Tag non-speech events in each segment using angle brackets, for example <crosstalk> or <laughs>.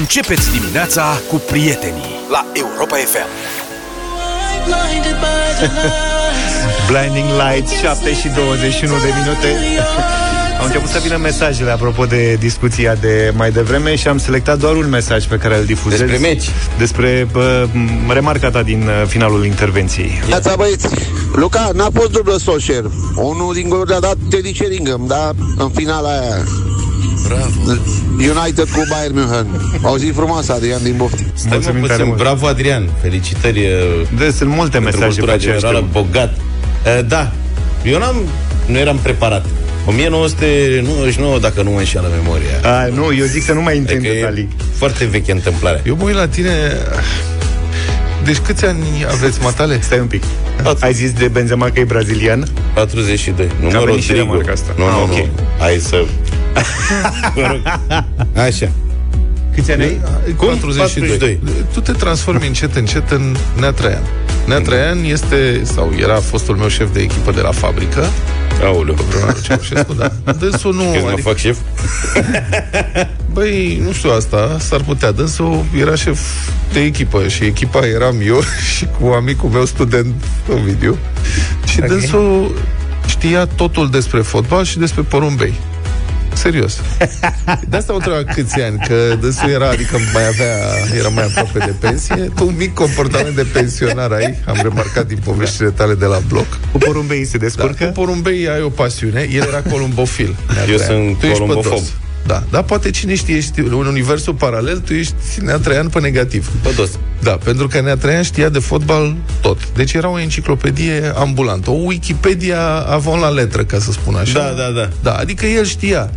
Începeți dimineața cu prietenii la Europa FM. Blinding Lights, 7 și 21 de minute. <laughs> Au început să vină mesajele apropo de discuția de mai devreme și am selectat doar un mesaj pe care îl difuzez. Despre meci. Despre uh, remarca ta din uh, finalul intervenției. Neața băieți, Luca, n-a fost dublă Solskjaer. Unul din goluri le-a dat Teddy Sheringham, da? În finala aia. Bravo. United cu Bayern München. Au zis frumos, Adrian din Bofti. Stai Mulțumim mă tare puțin. mult. Bravo, Adrian. Felicitări uh, De, sunt multe pentru mesaje pe cultura aceeași generală, temă. bogat. Uh, Da, eu n-am, nu eram preparat. 1999, dacă nu mă înșeală memoria. A, nu, eu zic să nu mai intri în Adică e detalii. foarte veche întâmplare. Eu mă uit la tine... Deci câți ani aveți, matale? Stai un pic. Patru. Ai zis de Benzema că e brazilian? 42. Nu Că a mă venit și Rodrigo. remarca asta. Nu, Ah, nu, ok. nu. Hai să... <laughs> Mă rog. Așa. Câți ani ai? Cum? 42. 42. Tu te transformi încet, încet în Nea Traian. Nea Traian este, sau era fostul meu șef de echipă de la fabrică, Aoleu. Leonardo Ceaușescu, da. Dânsul nu... Crezi mă Adică, fac șef? <laughs> băi, nu știu asta, s-ar putea. Dânsul era șef de echipă și echipa eram eu <laughs> și cu amicul meu student Ovidiu. Și okay. dânsul știa totul despre fotbal și despre porumbei. Serios. De asta o întreba câți ani, că dânsul era, adică mai avea, era mai aproape de pensie. Tu un mic comportament de pensionar ai, am remarcat din poveștile tale de la bloc. Cu porumbeii se Da, descurcă? cu porumbei ai o pasiune, el era columbofil. Eu sunt Tu ești columbofob. Pădos. Da, dar poate cine știe, ești în universul paralel, tu ești Nea Traian pe negativ. Pădos. Da, pentru că Nea Traian știa de fotbal tot. Deci era o enciclopedie ambulantă, o Wikipedia avon la letră, ca să spun așa. Da, da, da. Da, adică el știa.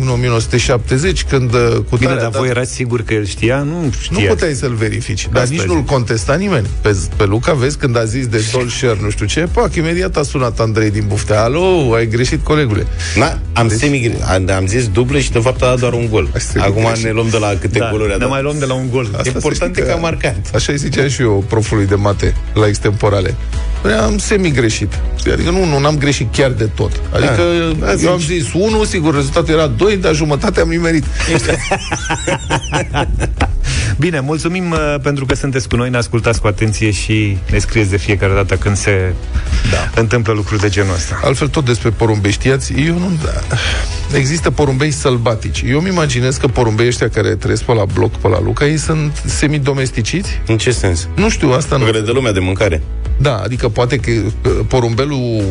În 1970, când uh, cu Bine, tare a dar dat- voi erați sigur că el știa? Nu știa. nu puteai să-l verifici, dar Asta nici zic. nu-l contesta nimeni. Pe, pe Luca, vezi, când a zis de Solskjaer, <laughs> nu știu ce, pac, imediat a sunat Andrei din buftea. Alo, ai greșit, colegule. Na, am, deci... semi, am, am zis dublă și de fapt a dat doar un gol. Ai semi Acum greșit. ne luăm de la câte Da, goluri a ne dat. mai luăm de la un gol. Asta Important să e știi că a marcat. Așa îi ziceam și eu profului de mate la extemporale. Păi am semi-greșit. Adică nu, nu, n-am greșit chiar de tot. Adică Da, eu zici. am zis 1, sigur, rezultatul era 2, dar jumătate am nimerit. <laughs> Bine, mulțumim uh, pentru că sunteți cu noi, ne ascultați cu atenție și ne scrieți de fiecare dată când se da. întâmplă lucruri de genul ăsta. Altfel, tot despre porumbei, știați? Eu nu... Există porumbei sălbatici. Eu îmi imaginez că porumbei ăștia care trăiesc pe la bloc, pe la Luca, ei sunt semi-domesticiți? În ce sens? Nu știu, asta nu... Că le dă lumea de mâncare. Da, adică poate că uh, porumbelul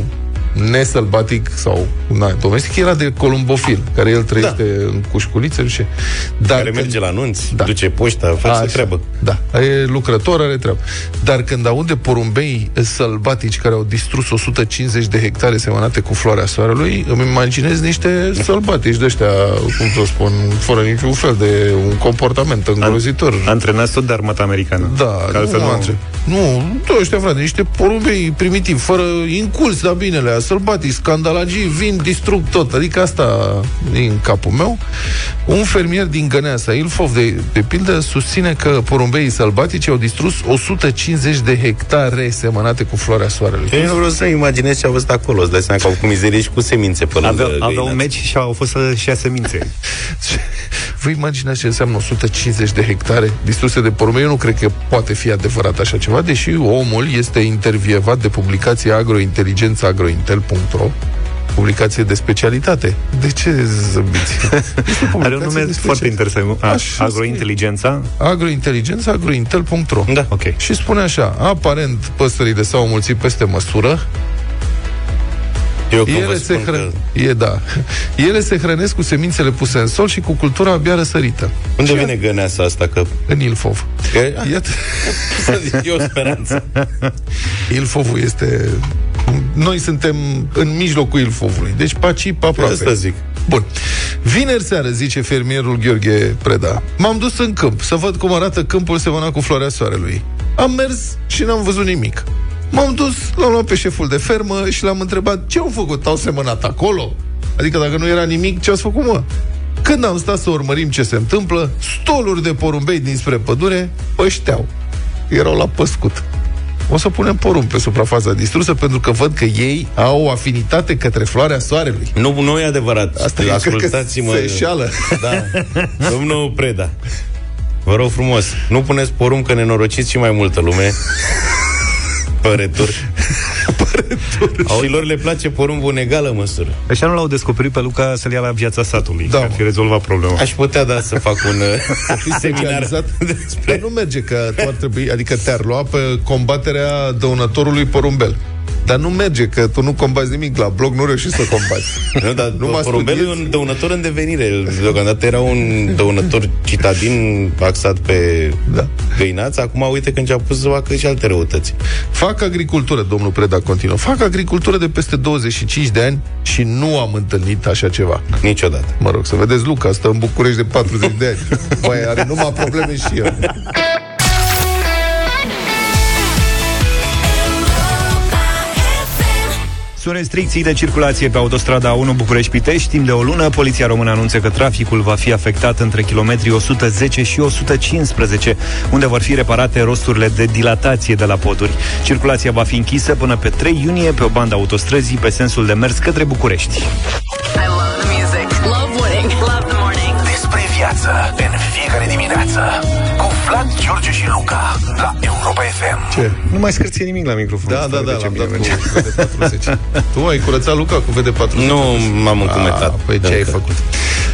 nesălbatic sau na, domestic era de columbofil, care el trăiește da. în cușculițe, nu știu. Dar Care merge la anunți, Da. da. duce poșta, face Așa, treabă. Da, e lucrător, are treabă. Dar când aude porumbei sălbatici care au distrus 150 de hectare semănate cu floarea soarelui, îmi imaginez niște sălbatici de ăștia, cum să spun, fără niciun fel de un comportament îngrozitor. Antrenați tot de armata americană. Da, Că altfel nu, nu, nu, nu ăștia, frate, niște porumbei primitivi, fără inculs, dar binele, sălbatici, scandalagii, vin, distrug tot. Adică asta e în capul meu. Un fermier din Găneasa, Ilfov, de, de pildă, susține că porumbeii sălbatici au distrus 150 de hectare semănate cu floarea soarelui. Eu nu vreau să imaginez ce a văzut acolo. Îți dai seama că au făcut mizerie și cu semințe pe lângă Avea, avea un găinați. meci și au fost să-și ia semințe. <laughs> Vă imaginați ce înseamnă 150 de hectare distruse de porumbei? Eu nu cred că poate fi adevărat așa ceva, deși omul este intervievat de publicația agrointeligența.agrointel.ro publicație de specialitate. De ce zâmbiți? <laughs> Este o Are un publicație nume de foarte specialitate. interesant. A, Așa agrointeligența. Agrointeligența, agrointel.ro Da, ok. Și spune așa, aparent păsările s-au mulțit peste măsură, Eu când vă ele se, spun că... hră... e, da. <laughs> ele se hrănesc cu semințele puse în sol și cu cultura abia răsărită. Unde vine găneasa asta? Că... În Ilfov. că... Iată, <laughs> Să zic, e o speranță. Ilfovul este... Noi suntem în mijlocul Ilfovului, deci paci pe aproape. Asta zic. Bun. Vineri seară, zice fermierul Gheorghe Preda, m-am dus în câmp să văd cum arată câmpul semănat cu floarea soarelui. Am mers și n-am văzut nimic. M-am dus, l-am luat pe șeful de fermă și l-am întrebat ce au făcut, au semănat acolo? Adică dacă nu era nimic, ce ați făcut, mă? Când am stat să urmărim ce se întâmplă, stoluri de porumbei dinspre pădure pășteau. Erau la păscut. O să punem porumb pe suprafața distrusă pentru că văd că ei au o afinitate către floarea soarelui. Nu, nu e adevărat. Asta e, cred că Ascultați-mă. se înșeală. Da. <laughs> Domnul Preda. Vă rog frumos, nu puneți porumb că nenorociți și mai multă lume. Păretur. Și lor le place porumbul în egală măsură. Așa nu l-au descoperit pe Luca să-l ia la viața satului. Da. Ar fi rezolvat problema. Aș putea, da, să fac un <laughs> uh, seminar Specializat. <laughs> Dar despre... nu merge, că tu ar trebui, adică te-ar lua pe combaterea dăunătorului porumbel. Dar nu merge, că tu nu combați nimic la blog, nu reușești să combați. Nu, <laughs> dar Nu mă porumbelul e studiez. un dăunător în devenire. El, Deocamdată era un dăunător citadin axat pe Da. găinață. Acum uite că începe să facă și alte răutăți. Fac agricultură, domnul Preda continuă. Fac agricultură de peste 25 de ani și nu am întâlnit așa ceva. Niciodată. Mă rog, să vedeți, Luca stă în București de 40 de ani. <laughs> Băi, are numai probleme și el. Sunt restricții de circulație pe autostrada 1 București-Pitești. Timp de o lună, Poliția Română anunță că traficul va fi afectat între kilometrii 110 și 115, unde vor fi reparate rosturile de dilatație de la poduri. Circulația va fi închisă până pe 3 iunie pe o bandă autostrăzii pe sensul de mers către București. I love the music. Love winning. Love the morning. Despre viață în fiecare dimineață cu Vlad, George și Luca la Europa FM. Ce? Nu mai scârție nimic la microfon. Da, da, Fără da, de ce l-am bine dat merge. cu <laughs> VD40. tu ai curățat Luca cu VD40? Nu m-am încumetat. Ah, păi ce ai Încă. făcut?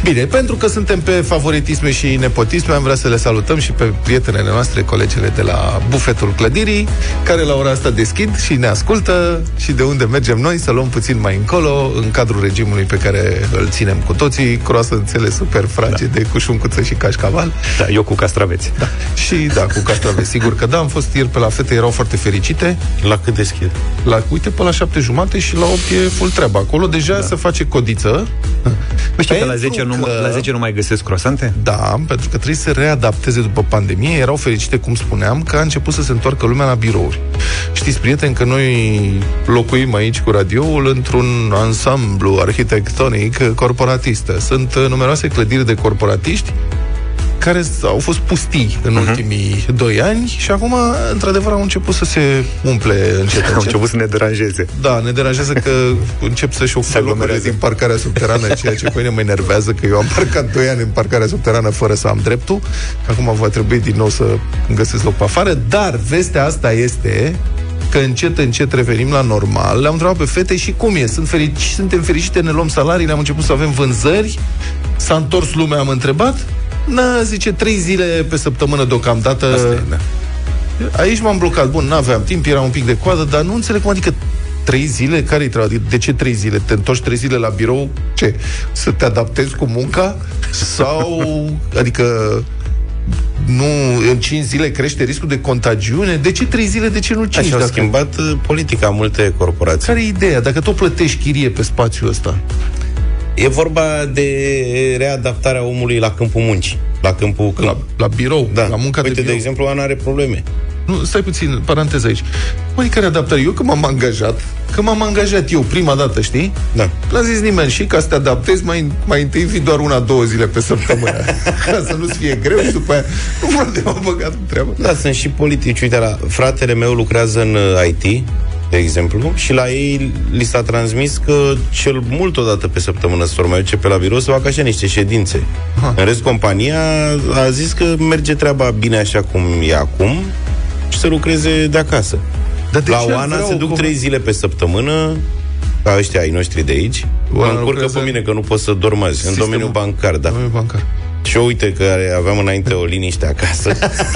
Bine, pentru că suntem pe favoritisme și nepotisme, am vrea să le salutăm și pe prietenele noastre, colegele de la Bufetul Clădirii, care la ora asta deschid și ne ascultă și de unde mergem noi să luăm puțin mai încolo, în cadrul regimului pe care îl ținem cu toții, croasanțele super fragede, da. cu șuncuță și cașcaval. Da, eu cu castraveți. Da. Și da, cu castraveți, sigur că da, am fost ieri pe la fete, erau foarte fericite. La cât deschid? La, uite, pe la șapte jumate și la 8 e full treabă. Acolo deja da. se face codiță. Nu știu că la Pentru 10, nu, că- la 10 nu mai găsesc croasante? Da, pentru că trebuie să se readapteze după pandemie. Erau fericite, cum spuneam, că a început să se întoarcă lumea la birouri. Știți, prieteni, că noi locuim aici cu radioul într-un ansamblu arhitectonic corporatist. Sunt uh, numeroase clădiri de corporatiști care s- au fost pustii în uh-huh. ultimii doi ani și acum, într-adevăr, au început să se umple încet, Au încet. început să ne deranjeze. Da, ne deranjează că încep să-și ofere locurile aglomerează. din parcarea subterană, ceea ce pe mine mă enervează, că eu am parcat 2 ani în parcarea subterană fără să am dreptul, că acum va trebui din nou să îmi găsesc loc pe afară, dar vestea asta este că încet, încet revenim la normal. Le-am întrebat pe fete și cum e. Sunt ferici, suntem fericite, ne luăm salarii, am început să avem vânzări, s-a întors lumea, am întrebat. Na, zice, trei zile pe săptămână deocamdată. Asta e, da. Aici m-am blocat. Bun, n-aveam timp, era un pic de coadă, dar nu înțeleg cum adică trei zile? Care-i treaba? Adică De ce trei zile? Te întorci trei zile la birou? Ce? Să te adaptezi cu munca? Sau, <laughs> adică, nu, în cinci zile crește riscul de contagiune? De ce trei zile? De ce nu cinci? Așa au Dacă- schimbat uh, politica multe corporații. Care e ideea? Dacă tot plătești chirie pe spațiul ăsta, E vorba de readaptarea omului la câmpul muncii. La câmpul câmp. la, la birou, da. la munca Uite, de de, birou. exemplu, Ana are probleme. Nu, stai puțin, paranteză aici. Măi, care adaptare? Eu că m-am angajat, că m-am angajat eu prima dată, știi? Da. N-a zis nimeni și ca să te adaptezi mai, mai întâi vii doar una, două zile pe săptămână <laughs> Ca să nu-ți fie greu și după aia <laughs> Nu frate, m-am băgat în treabă Da, sunt și politici. Uite, la, fratele meu lucrează în uh, IT, de exemplu, și la ei li s-a transmis că cel mult o dată pe săptămână să mai duce pe la birou să facă așa niște ședințe. Aha. În rest, compania a zis că merge treaba bine așa cum e acum și să lucreze de acasă. Dar de la ce ar Oana vrea se o duc com- trei zile pe săptămână ca ăștia ai noștri de aici. Oana Mă încurcă lucrează pe mine că nu pot să dorm azi. În Sistemul- domeniul bancar, da. Domnul bancar Și eu uite că aveam înainte o liniște acasă.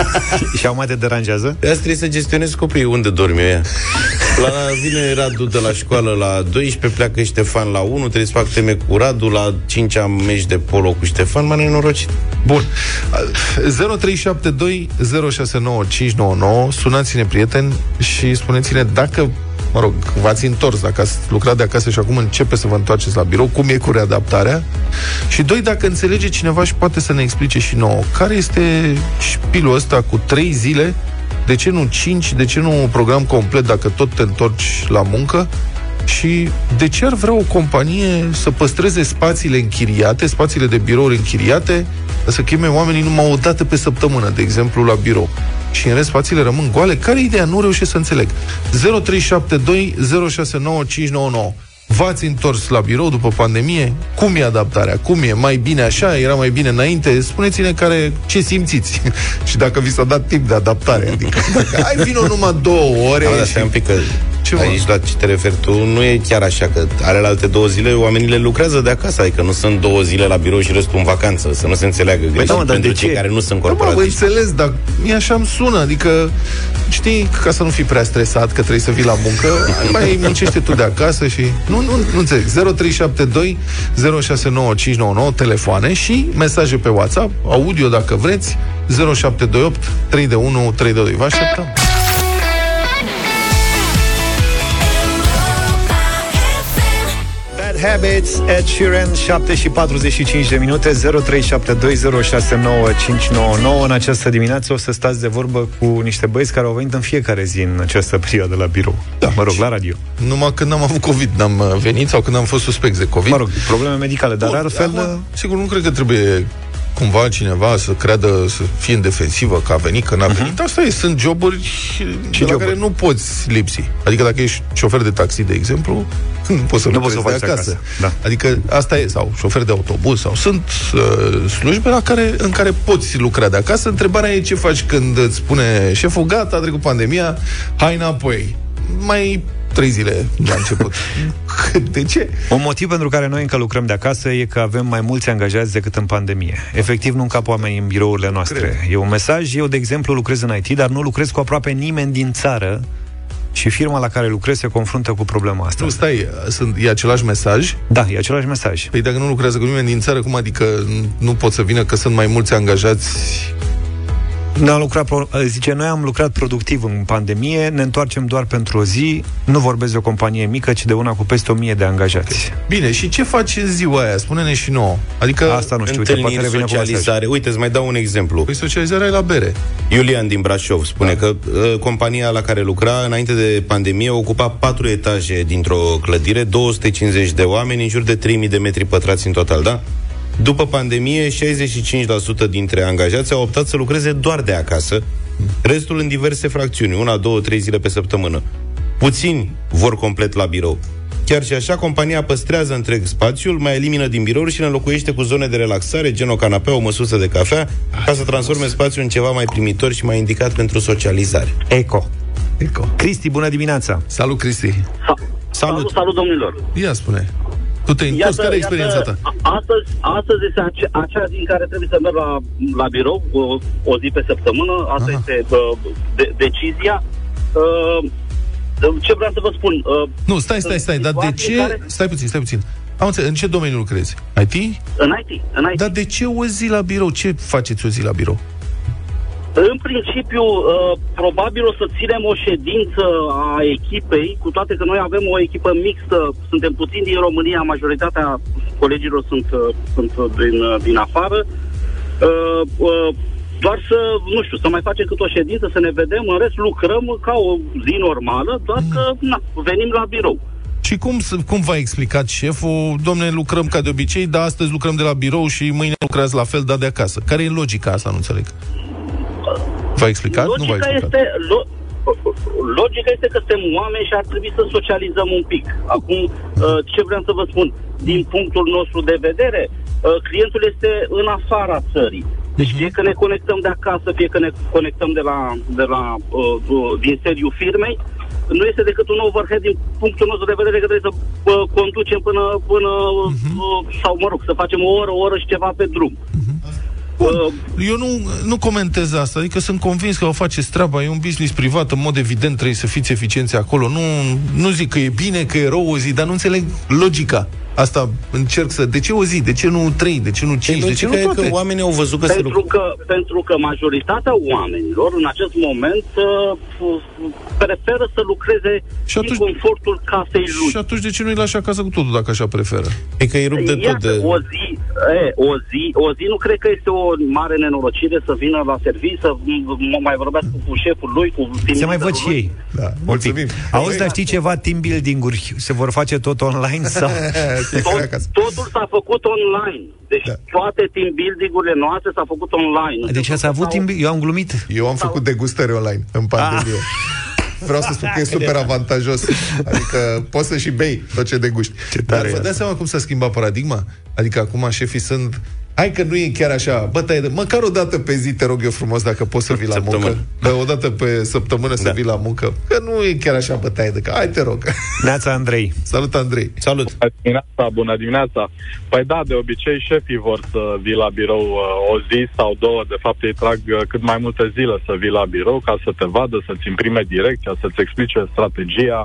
<laughs> Și acum te deranjează? De asta trebuie să gestionez copiii. Unde dorm eu ea? La, vine Radu de la școală la 12, pleacă Ștefan la 1, trebuie să fac teme cu Radu, la 5 am meci de polo cu Ștefan, m-a nenorocit. Bun 0372 069599 Sunați-ne, prieteni Și spuneți-ne dacă Mă rog, v-ați întors dacă ați lucrat de acasă și acum începe să vă întoarceți la birou, cum e cu readaptarea? Și doi, dacă înțelege cineva și poate să ne explice și nouă, care este șpilul ăsta cu trei zile, de ce nu cinci, de ce nu un program complet dacă tot te întorci la muncă? Și de ce ar vrea o companie să păstreze spațiile închiriate, spațiile de birouri închiriate, să cheme oamenii numai o dată pe săptămână, de exemplu, la birou? Și în rest spațiile rămân goale? Care e ideea? Nu reușesc să înțeleg. 0372 069599 V-ați întors la birou după pandemie? Cum e adaptarea? Cum e? Mai bine așa? Era mai bine înainte? Spuneți-ne care, ce simțiți <laughs> și dacă vi s-a dat timp de adaptare. Adică, <laughs> dacă ai vino numai două ore... Da, dar și... stai un pic că Ce, mă? aici la ce te referi tu nu e chiar așa, că are la alte două zile oamenii le lucrează de acasă, adică nu sunt două zile la birou și restul în vacanță, să nu se înțeleagă greșit da, mă, dar pentru de cei ce? care nu sunt Da, mă, bă, corporatiști. înțeles, dar mie așa îmi sună, adică, știi, ca să nu fii prea stresat că trebuie să vii la muncă, <laughs> mai muncește tu de acasă și... Nu, nu, nu înțeleg. 0372 069599 telefoane și mesaje pe WhatsApp, audio dacă vreți, 0728 3 de 1 3 de 2. Vă așteptăm. Habits, Ed Sheeran, 7 și 45 de minute, 0372069599. În această dimineață o să stați de vorbă cu niște băieți care au venit în fiecare zi în această perioadă la birou. Da. Mă rog, la radio. Numai când am avut COVID n-am uh, venit sau când am fost suspect de COVID. Mă rog, probleme medicale, dar Bun, altfel... acum, sigur, nu cred că trebuie cumva cineva să creadă, să fie în defensivă că a venit, că n-a venit. Asta e, sunt joburi și de la joburi. care nu poți lipsi. Adică dacă ești șofer de taxi, de exemplu, <laughs> nu poți să Nu lucrezi poți să o de faci acasă. acasă, da. Adică asta e, sau șofer de autobuz, sau sunt uh, slujbe la care, în care poți lucra de acasă. Întrebarea e ce faci când îți spune șeful, gata, a trecut pandemia, hai înapoi. Mai trei zile la început. <laughs> de ce? Un motiv pentru care noi încă lucrăm de acasă e că avem mai mulți angajați decât în pandemie. Efectiv, nu încap oamenii în birourile noastre. Cred. E un mesaj, eu, de exemplu, lucrez în IT, dar nu lucrez cu aproape nimeni din țară și firma la care lucrez se confruntă cu problema asta. Nu, stai, sunt, e același mesaj? Da, e același mesaj. Păi dacă nu lucrează cu nimeni din țară, cum adică nu pot să vină că sunt mai mulți angajați? Noi am lucrat, pro- zice, noi am lucrat productiv în pandemie, ne întoarcem doar pentru o zi, nu vorbesc de o companie mică, ci de una cu peste o mie de angajați. Bine, și ce faci în ziua aia? Spune-ne și nouă. Adică, Asta nu știu, uite, poate Întâlniri, revine cu mesaj. socializare. Uite, îți mai dau un exemplu. păi socializarea e la bere. Iulian din Brașov spune da. că uh, compania la care lucra înainte de pandemie ocupa patru etaje dintr-o clădire, 250 de oameni, în jur de 3000 de metri pătrați în total, da? După pandemie, 65% dintre angajați au optat să lucreze doar de acasă, restul în diverse fracțiuni, una, două, trei zile pe săptămână. Puțini vor complet la birou. Chiar și așa, compania păstrează întreg spațiul, mai elimină din birouri și le înlocuiește cu zone de relaxare, gen o canapea, o măsuță de cafea, ca să transforme spațiul în ceva mai primitor și mai indicat pentru socializare. Eco. Eco. Cristi, bună dimineața! Salut, Cristi. Salut! Salut, salut domnilor! Ia spune. Tu te-ai întors, care e experiența ta? a- Astăzi, astăzi este ace- acea zi în care trebuie să merg la, la birou o, o zi pe săptămână. Asta Aha. este uh, de, decizia. Uh, ce vreau să vă spun? Uh, Nu, stai, stai, stai, dar de situații ce... în care- Stai puțin, stai puțin. Am înțeles, în ce domeniu lucrezi? IT? în IT. În IT. Dar de ce o zi la birou? Ce faceți o zi la birou? În principiu, uh, probabil o să ținem o ședință a echipei, cu toate că noi avem o echipă mixtă, suntem puțini din România, majoritatea colegilor sunt, uh, sunt uh, din, uh, din afară. Uh, uh, doar să, nu știu, să mai facem cât o ședință, să ne vedem, în rest lucrăm ca o zi normală, doar că, na, venim la birou. Și cum, s- cum v-a explicat șeful? Domne, lucrăm ca de obicei, dar astăzi lucrăm de la birou și mâine lucrați la fel, dar de acasă. Care e logica asta? Nu înțeleg. V-a explicat? nu v-a Logica explicat. este, lo- logica este că suntem oameni și ar trebui să socializăm un pic. Acum, uh, ce vreau să vă spun? Din punctul nostru de vedere, uh, clientul este în afara țării. Deci fie că ne conectăm de acasă, fie că ne conectăm de la, de la uh, uh, din sediul firmei, nu este decât un overhead din punctul nostru de vedere că trebuie să uh, conducem până, până uh, sau mă rog, să facem o oră, o oră și ceva pe drum. Bun. Uh, Eu nu, nu comentez asta, adică sunt convins că o faceți treaba, e un business privat, în mod evident trebuie să fiți eficienți acolo. Nu, nu zic că e bine, că e rău o zi, dar nu înțeleg logica. Asta încerc să... De ce o zi? De ce nu trei? De ce nu cinci? De ce nu Logica e toate? că oamenii au văzut că se Pentru lucrează. că, pentru că majoritatea oamenilor în acest moment uh, preferă să lucreze Și atunci- în confortul casei lui. Și atunci de ce nu-i lași acasă cu totul, dacă așa preferă? E că îi rup de tot Iată, de... o zi, e, o zi, o zi nu cred că este o mare nenorocire să vină la serviciu, să m- mai vorbească cu șeful lui, cu Se mai văd și ei. Da, Un pic. Auzi, dar știi ceva, team building-uri se vor face tot online sau... <laughs> Tot, totul s-a făcut online. Deci Da. toate team building-urile noastre s-a făcut online. Deci ați avut timp... Eu am glumit. Eu am făcut degustări online în pandemie. vreau să spun că e super avantajos. Adică poți să și bei tot ce deguști. Ce Dar tare vă e dați seama cum s-a schimbat paradigma? Adică acum șefii sunt Hai că nu e chiar așa, bă, tai de... măcar o dată pe zi, te rog eu frumos, dacă poți să vii la Săptămână. muncă. Bă, o dată pe săptămână să Da. vii la muncă. Că nu e chiar așa bătaie de cap. Hai, te rog. Neața Andrei. Salut, Andrei. Salut! Bună dimineața, bună dimineața. Păi da, de obicei șefii vor să vii la birou uh, o zi sau două. De fapt, ei trag uh, cât mai multe zile să vii la birou ca să te vadă, să-ți imprime direcția, să-ți explice strategia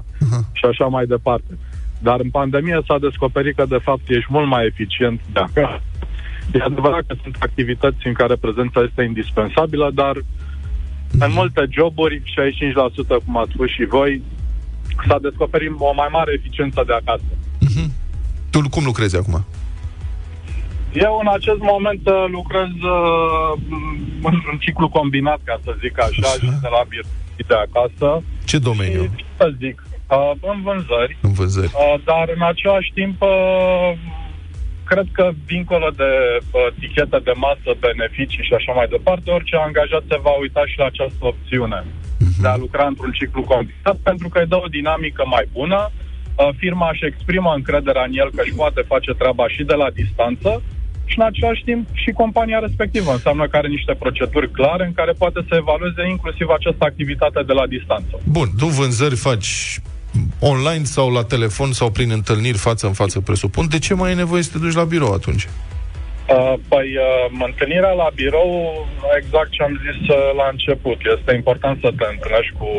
și așa mai departe. Dar în pandemie s-a descoperit că, de fapt, ești mult mai eficient de acasă. E adevărat că sunt activități în care prezența este indispensabilă, dar în multe joburi, 65%, cum ați spus și voi, s-a descoperit o mai mare eficiență de acasă. Tu cum lucrezi acum? Eu în acest moment uh, lucrez uh, în, în ciclu combinat, ca să zic așa, și de la birou și de acasă. Ce domeniu? Și, ce să zic, uh, în vânzări, În vânzări. uh, dar în același timp uh, cred că dincolo de uh, tichete de masă, beneficii și așa mai departe, orice angajat se va uita și la această opțiune de a lucra într-un ciclu combinat, pentru că îi dă o dinamică mai bună, uh, firma își exprimă încrederea în el că își poate face treaba și de la distanță și în același timp și compania respectivă. Înseamnă că are niște proceduri clare în care poate să evalueze inclusiv această activitate de la distanță. Bun, tu vânzări faci online sau la telefon sau prin întâlniri față în față, presupun. De ce mai e nevoie să te duci la birou atunci? Uh, Păi, uh, întâlnirea la birou, exact ce am zis uh, la început, este important să te întâlnești cu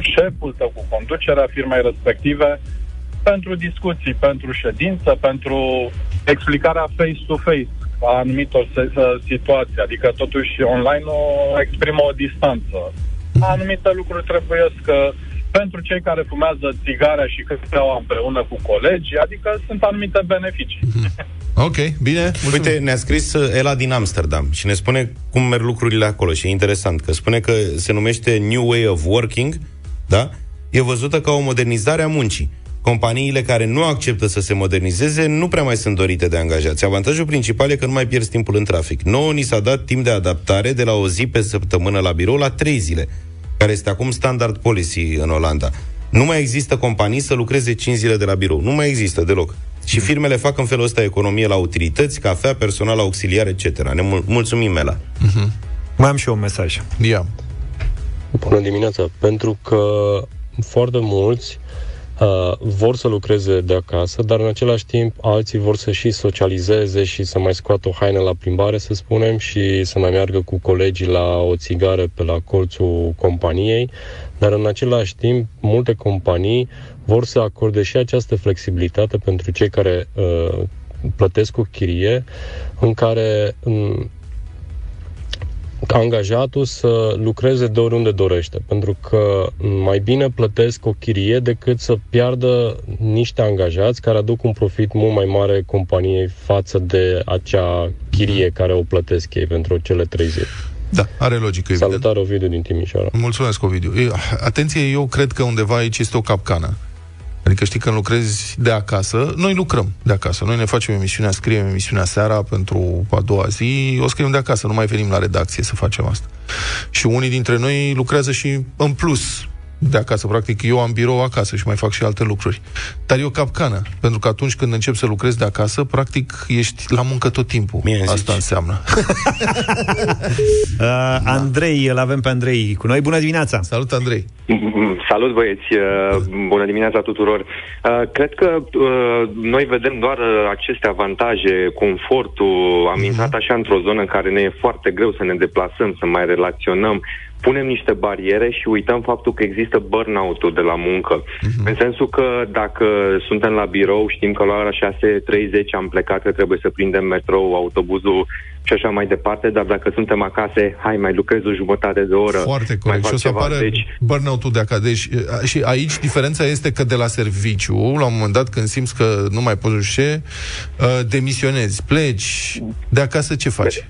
șeful tău, cu conducerea firmei respective, pentru discuții, pentru ședință, pentru explicarea face-to-face a anumitor se- uh, situații, adică totuși online o exprimă o distanță. Anumite lucruri trebuie că pentru cei care fumează țigarea și căsăteaua împreună cu colegii, adică sunt anumite beneficii. <laughs> Ok, bine. Mulțumim. Uite, ne-a scris uh, Ela din Amsterdam și ne spune cum merg lucrurile acolo și e interesant, că spune că se numește New Way of Working, da? E văzută ca o modernizare a muncii. Companiile care nu acceptă să se modernizeze nu prea mai sunt dorite de angajați. Avantajul principal e că nu mai pierzi timpul în trafic. Nouă ni s-a dat timp de adaptare de la o zi pe săptămână la birou la trei zile, care este acum standard policy în Olanda. Nu mai există companii să lucreze 5 zile de la birou. Nu mai există deloc. Și firmele fac în felul ăsta economie la utilități, cafea, personal auxiliar, etc. Ne mul- mulțumim, Mela. Mai am și eu un mesaj. Ia. Bună dimineața! Pentru că foarte mulți uh, vor să lucreze de acasă, dar în același timp alții vor să și socializeze și să mai scoată o haină la plimbare, să spunem, și să mai meargă cu colegii la o țigară pe la colțul companiei, dar în același timp multe companii vor să acorde și această flexibilitate pentru cei care uh, plătesc o chirie în care um, angajatul să lucreze de oriunde dorește, pentru că mai bine plătesc o chirie decât să piardă niște angajați care aduc un profit mult mai mare companiei față de acea chirie care o plătesc ei pentru cele trei zile. Da, are logică, evident. Salutare, Ovidiu din Timișoara. Mulțumesc, Ovidiu. E, Atenție, eu cred că undeva aici este o capcană. Adică știi, când lucrezi de acasă, noi lucrăm de acasă. Noi ne facem emisiunea, scriem emisiunea seara pentru a doua zi, o scriem de acasă, nu mai venim la redacție să facem asta. Și unii dintre noi lucrează și în plus de acasă. Practic, eu am birou acasă și mai fac și alte lucruri. Dar e o capcană, pentru că atunci când începi să lucrezi de acasă, practic ești la muncă tot timpul. Mie îmi Asta zici. înseamnă. <laughs> Uh, Andrei, îl avem pe Andrei cu noi. Bună dimineața! Salut, Andrei! Salut băieți, Uh, bună dimineața tuturor. Uh, Cred că uh, noi vedem doar uh, aceste avantaje, confortul, am intrat așa într-o zonă în care ne e foarte greu să ne deplasăm, să mai relaționăm, punem niște bariere și uităm faptul că există burnout-ul de la muncă. În sensul că dacă suntem la birou, știm că la ora 6.30 am plecat, că trebuie să prindem metrou, autobuzul și așa mai departe, dar dacă suntem acasă, hai, mai lucrez o jumătate de oră. Foarte mai corect. fac Și o să ceva. apară Deci, burnout-ul de acasă. Deci, a- și aici diferența este că de la serviciu, la un moment dat, când simți că nu mai poți ce, uh, demisionezi, pleci, de acasă ce faci?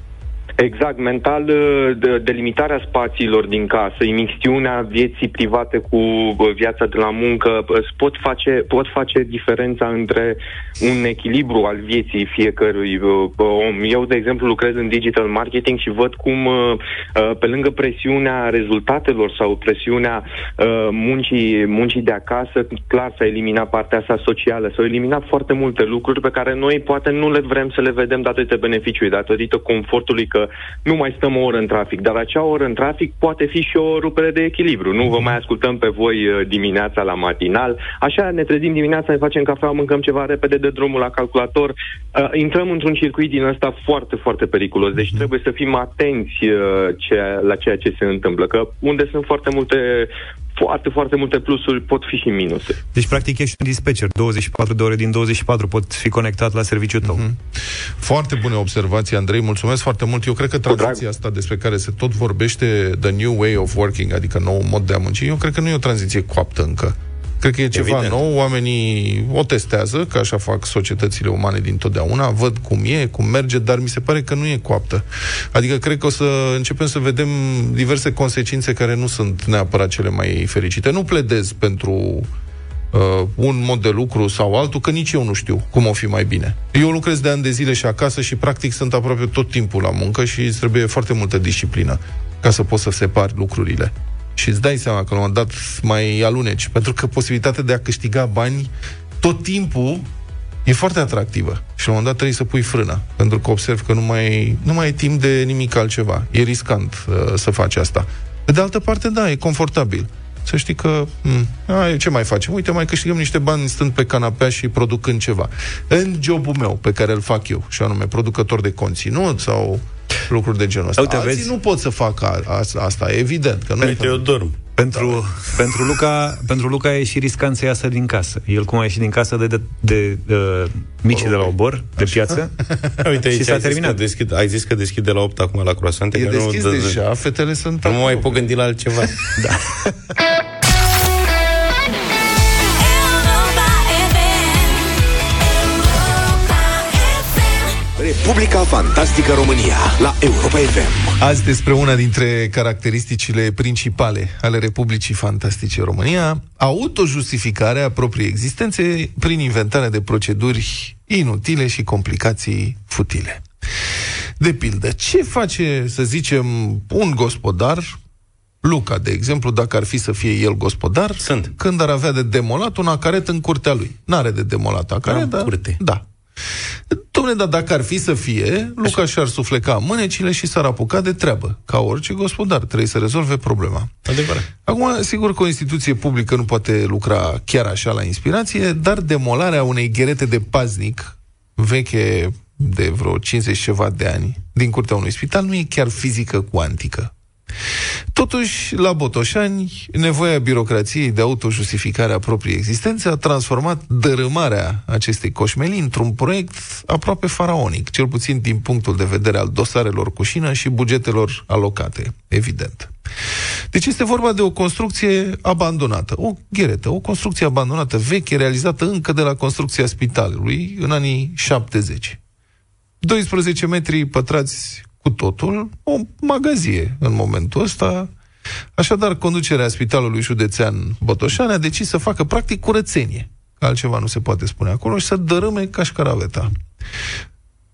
Exact, mental, uh, de- delimitarea spațiilor din casă, imixtiunea vieții private cu uh, viața de la muncă uh, pot face, pot face diferența între un echilibru al vieții fiecărui uh, om. Eu, de exemplu, lucrez în digital marketing și văd cum, uh, uh, pe lângă presiunea rezultatelor sau presiunea uh, muncii, muncii de acasă, clar s-a eliminat partea asta socială, s-au eliminat foarte multe lucruri pe care noi poate nu le vrem să le vedem datorită beneficiului, datorită confortului că nu mai stăm o oră în trafic, dar acea oră în trafic poate fi și o rupere de echilibru. Nu? Vă mai ascultăm pe voi uh, dimineața la matinal, așa ne trezim dimineața, ne facem cafea, mâncăm ceva repede de drumul la calculator, uh, intrăm într-un circuit din ăsta foarte, foarte periculos, deci trebuie să fim atenți uh, ce, la ceea ce se întâmplă, că unde sunt foarte multe foarte, foarte multe plusuri, pot fi și minuse. Deci, practic, ești un dispatcher. 24 de ore din 24 pot fi conectat la serviciul tău. Foarte bune observații, Andrei, mulțumesc foarte mult. Eu cred că tranziția asta despre care se tot vorbește, the new way of working, adică nou mod de a munci, eu cred că nu e o tranziție coaptă încă. Cred că e ceva Evident. nou, oamenii o testează, că așa fac societățile umane dintotdeauna, văd cum e, cum merge, dar mi se pare că nu e coaptă. Adică cred că o să începem să vedem diverse consecințe care nu sunt neapărat cele mai fericite. Nu pledez pentru uh, un mod de lucru sau altul, că nici eu nu știu cum o fi mai bine. Eu lucrez de ani de zile și acasă și practic sunt aproape tot timpul la muncă și îți trebuie foarte multă disciplină ca să poți să separi lucrurile. Și îți dai seama că la un moment dat mai aluneci, pentru că posibilitatea de a câștiga bani tot timpul e foarte atractivă. Și la un moment dat trebuie să pui frâna, pentru că observ că nu mai, nu mai e timp de nimic altceva. E riscant uh, să faci asta. Pe de altă parte, da, e confortabil. Să știi că, m, a, ce mai facem? Uite, mai câștigăm niște bani stând pe canapea și producând ceva. În jobul meu, pe care îl fac eu, și anume producător de conținut sau lucruri de genul ăsta. Uite, Alții vezi? nu pot să facă a, a, asta, evident. Că nu Uite, eu dorm. Pentru, pentru, Luca, pentru Luca e și riscant să iasă din casă. El cum a ieșit din casă de, de, de, de mici de la obor, de piață, <laughs> Uite, și aici s-a ai zis, că terminat. deschid, ai zis că deschide la 8 acum la croasante. E că deschis nu, dă- deja, fetele sunt Nu mă mai acolo. pot gândi la altceva. <laughs> <laughs> Republica Fantastică România la Europa FM. Azi despre una dintre caracteristicile principale ale Republicii Fantastice România, autojustificarea propriei existențe prin inventarea de proceduri inutile și complicații futile. De pildă, ce face, să zicem, un gospodar, Luca, de exemplu, dacă ar fi să fie el gospodar, Sunt. când ar avea de demolat un acaret în curtea lui. N-are de demolat acaret, Am dar... curte. Da. Dom'le, dar dacă ar fi să fie, Lucaș și-ar sufleca mânecile și s-ar apuca de treabă. Ca orice gospodar, trebuie să rezolve problema. Adevărat. Acum, sigur că o instituție publică nu poate lucra chiar așa la inspirație, dar demolarea unei gherete de paznic, veche de vreo 50 ceva de ani, din curtea unui spital, nu e chiar fizică cuantică. Totuși, la Botoșani, nevoia birocrației de autojustificare a propriei existențe a transformat dărâmarea acestei coșmelii într-un proiect aproape faraonic, cel puțin din punctul de vedere al dosarelor cu șină și bugetelor alocate, evident. Deci este vorba de o construcție abandonată, o gheretă, o construcție abandonată, veche, realizată încă de la construcția spitalului în anii 70. 12 metri pătrați cu totul, o magazie în momentul ăsta. Așadar, conducerea Spitalului Județean Botoșani a decis să facă practic curățenie. Că Altceva nu se poate spune acolo și să dărâme cașcaraveta.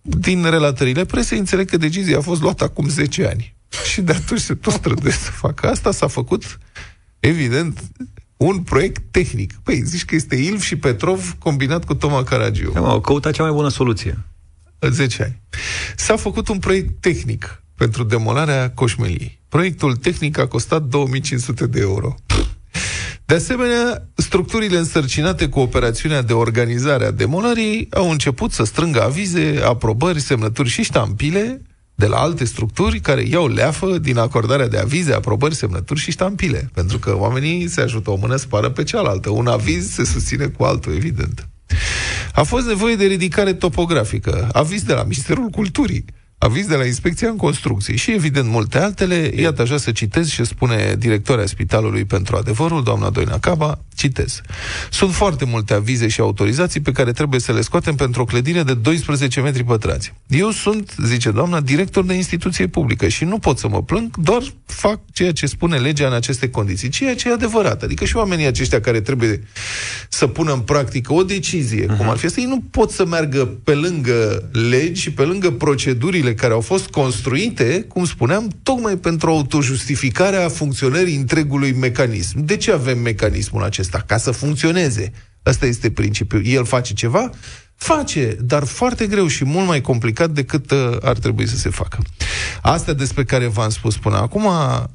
Din relatările presei înțeleg că decizia a fost luată acum 10 ani. Și de atunci se tot străduiesc să facă asta. S-a făcut, evident, un proiect tehnic. Păi, zici că este Ilv și Petrov combinat cu Toma Caragiu. Da, mă, au căutat cea mai bună soluție. 10 ani. S-a făcut un proiect tehnic pentru demolarea coșmeliei. Proiectul tehnic a costat 2500 de euro. De asemenea, structurile însărcinate cu operațiunea de organizare a demolării au început să strângă avize, aprobări, semnături și ștampile de la alte structuri care iau leafă din acordarea de avize, aprobări, semnături și ștampile. Pentru că oamenii se ajută o mână spară pe cealaltă. Un aviz se susține cu altul, evident. A fost nevoie de ridicare topografică, aviz de la Ministerul Culturii, Aviz de la Inspecția în Construcții și, evident, multe altele. Iată așa să citez și spune directoarea Spitalului pentru Adevărul, doamna Doina Caba, citez. Sunt foarte multe avize și autorizații pe care trebuie să le scoatem pentru o clădire de 12 metri pătrați. Eu sunt, zice doamna, director de instituție publică și nu pot să mă plâng, doar fac ceea ce spune legea în aceste condiții, ceea ce e adevărat. Adică și oamenii aceștia care trebuie să pună în practică o decizie, uh-huh. cum ar fi asta, ei nu pot să meargă pe lângă legi și pe lângă procedurile care au fost construite, cum spuneam, tocmai pentru autojustificarea funcționării întregului mecanism. De ce avem mecanismul acesta? Ca să funcționeze. Asta este principiul. El face ceva? Face, dar foarte greu și mult mai complicat decât uh, ar trebui să se facă. Astea despre care v-am spus până acum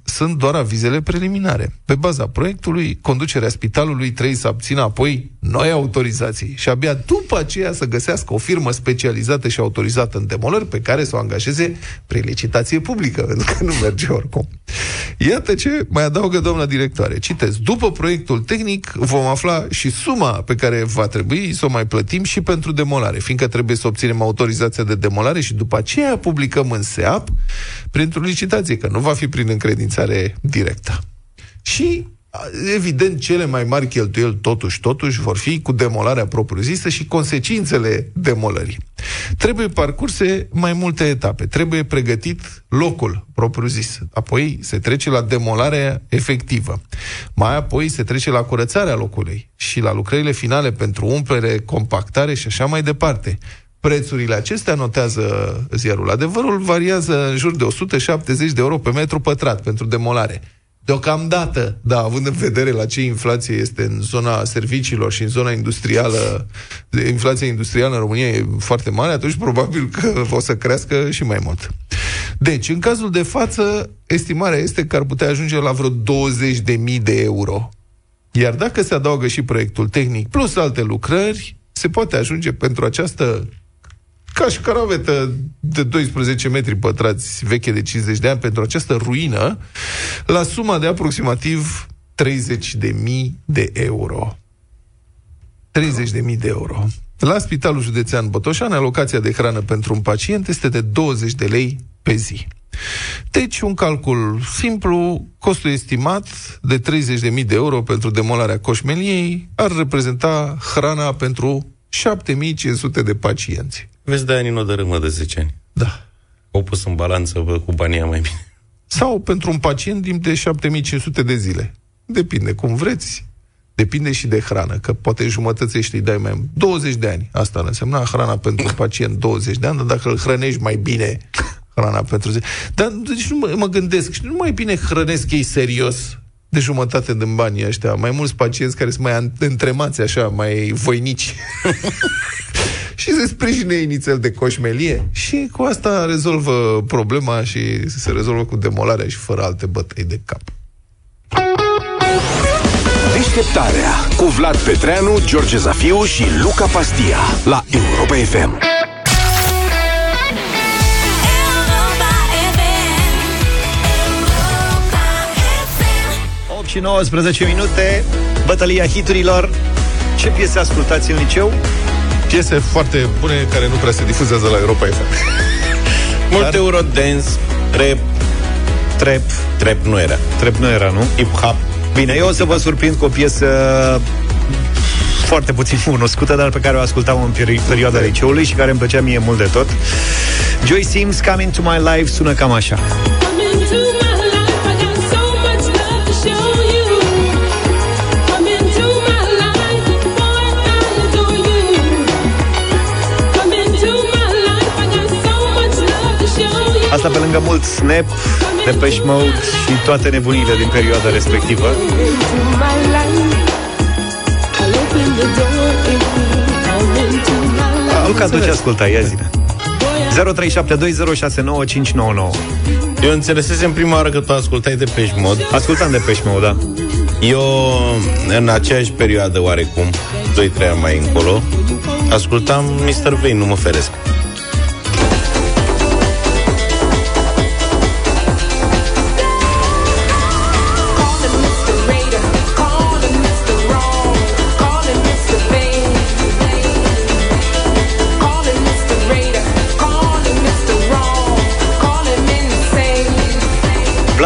sunt doar avizele preliminare. Pe baza proiectului, conducerea spitalului trebuie să obțină apoi noi autorizații și abia după aceea să găsească o firmă specializată și autorizată în demolări pe care să o angajeze prin licitație publică, <laughs> pentru că nu merge oricum. Iată ce mai adaugă doamna directoare. Citez. După proiectul tehnic vom afla și suma pe care va trebui să o mai plătim și pentru demolare, fiindcă trebuie să obținem autorizația de demolare și după aceea publicăm în SEAP printr-o licitație, că nu va fi prin încredințare directă. Și Evident, cele mai mari cheltuieli, totuși, totuși, vor fi cu demolarea propriu-zisă și consecințele demolării. Trebuie parcurse mai multe etape. Trebuie pregătit locul propriu-zis. Apoi se trece la demolarea efectivă. Mai apoi se trece la curățarea locului și la lucrările finale pentru umplere, compactare și așa mai departe. Prețurile acestea, notează ziarul adevărul, variază în jur de 170 de euro pe metru pătrat pentru demolare. Deocamdată, da, având în vedere la ce inflație este în zona serviciilor și în zona industrială, inflația industrială în România e foarte mare, atunci probabil că o să crească și mai mult. Deci, în cazul de față, estimarea este că ar putea ajunge la vreo 20.000 de euro. Iar dacă se adaugă și proiectul tehnic plus alte lucrări, se poate ajunge pentru această ca și caravetă de 12 metri pătrați veche de 50 de ani pentru această ruină, la suma de aproximativ 30 de mii de euro. 30 de mii de euro. La Spitalul Județean Botoșan, alocația de hrană pentru un pacient este de 20 de lei pe zi. Deci, un calcul simplu, costul estimat de 30.000 de euro pentru demolarea coșmeliei ar reprezenta hrana pentru 7500 de pacienți. Vezi, de ani nu dărâmă de 10 ani. Da. Au pus în balanță vă, cu banii mai bine. Sau pentru un pacient timp de 7500 de zile. Depinde cum vreți. Depinde și de hrană, că poate jumătățești îi dai mai 20 de ani. Asta ar însemna hrana pentru un pacient 20 de ani, dar dacă îl hrănești mai bine hrana pentru zi. Dar deci nu mă, mă gândesc, și nu mai bine hrănesc ei serios de jumătate din banii ăștia. Mai mulți pacienți care sunt mai întremați așa, mai voinici. <laughs> și se sprijine inițial de coșmelie și cu asta rezolvă problema și se rezolvă cu demolarea și fără alte bătăi de cap. Deșteptarea cu Vlad Petreanu, George Zafiu și Luca Pastia la Europa FM. și 19 minute, bătălia hiturilor. Ce piese ascultați în liceu? Piese foarte bune care nu prea se difuzează la Europa FM. <laughs> Mult Dar... Eurodance, rap, trap. Trap nu era. Trap nu era, nu? Hip-hop. Bine, eu o să vă surprind cu o piesă foarte puțin cunoscută, dar pe care o ascultam în peri- perioada liceului și care îmi plăcea mie mult de tot. Joy Sims, Coming to My Life, sună cam așa. Asta pe lângă mult Snap, Depeche Mode și toate nebunile din perioada respectivă. Luca, tu ce ascultai? Ia zine. 0372069599 Eu înțelesesem prima oară că tu ascultai de Pești Mod Ascultam de Pești Mod, da Eu, în aceeași perioadă oarecum 2-3 ani mai încolo Ascultam Mr. Vane, nu mă feresc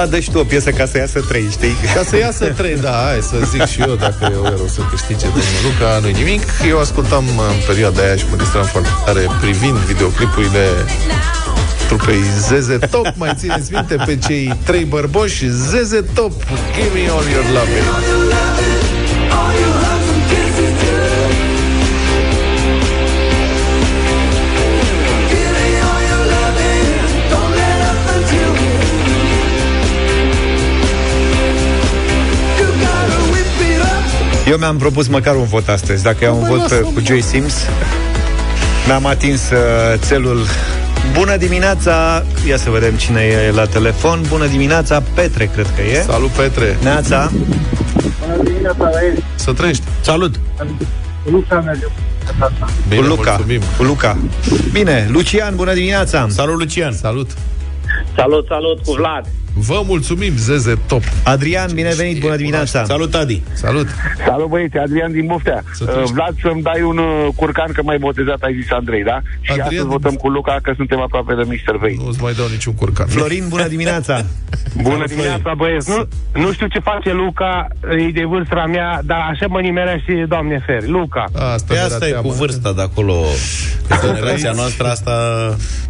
Vlad, dă și tu o piesă ca să iasă trei, știi? Ca să iasă trei, da, hai să zic și eu Dacă eu erau să câștige domnul Luca Nu-i nimic. Eu ascultam în perioada aia și mă distram foarte tare Privind videoclipurile trupei Zeze Top. Mai țineți minte pe cei trei bărboși? Zeze Top Give me all your love Eu mi-am propus măcar un vot astăzi. Dacă iau un vot uh, cu Joy Sims, mi-am atins uh, țelul. Bună dimineața! Ia să vedem cine e la telefon. Bună dimineața, Petre, cred că e. Salut, Petre! Neața! Bună dimineața, Să trăiești! Salut! Luca merge Bine, cu Luca. mulțumim. Cu Luca. Bine, Lucian, bună dimineața! Salut, Lucian! Salut! Salut, salut, cu Vlad. Vă mulțumim, Zeze Top! Adrian, bine venit, bună dimineața! Salut, Adi! Salut! Salut băieți, Adrian din Buftea. Să Uh, trăiești. Vlad, să-mi dai un uh, curcan că mai botezat ai zis Andrei, da? Și Adrian astăzi din votăm Buftea. cu Luca că suntem aproape de Mr. Vei. Nu-ți mai dau niciun curcan. Florin, bună dimineața! <laughs> Bună dimineața, băieți. Nu, nu știu ce face Luca, e de vârsta mea, dar așa mă nimerea și Doamne feri. Luca. Asta, Pe mi-era asta e teamă. cu vârsta de acolo. Că Generația noastră asta,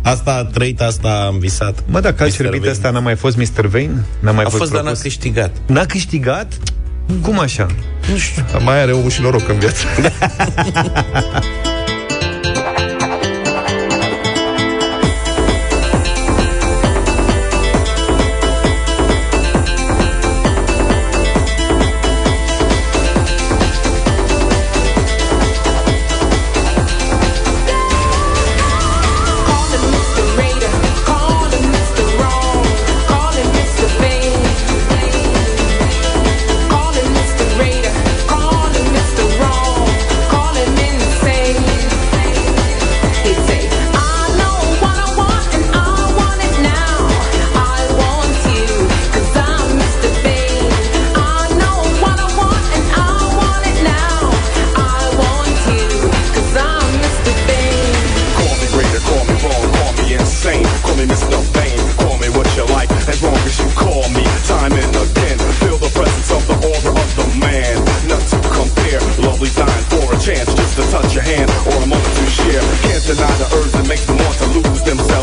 asta a trăit, asta am visat. Mă, dacă al Mr. cerbit Vane. ăsta n-a mai fost Mr. Vane? N-a mai A fost, fost, dar n-a propus? câștigat. N-a câștigat? Cum așa? Nu știu. Dar mai are omul și noroc în viață. <laughs>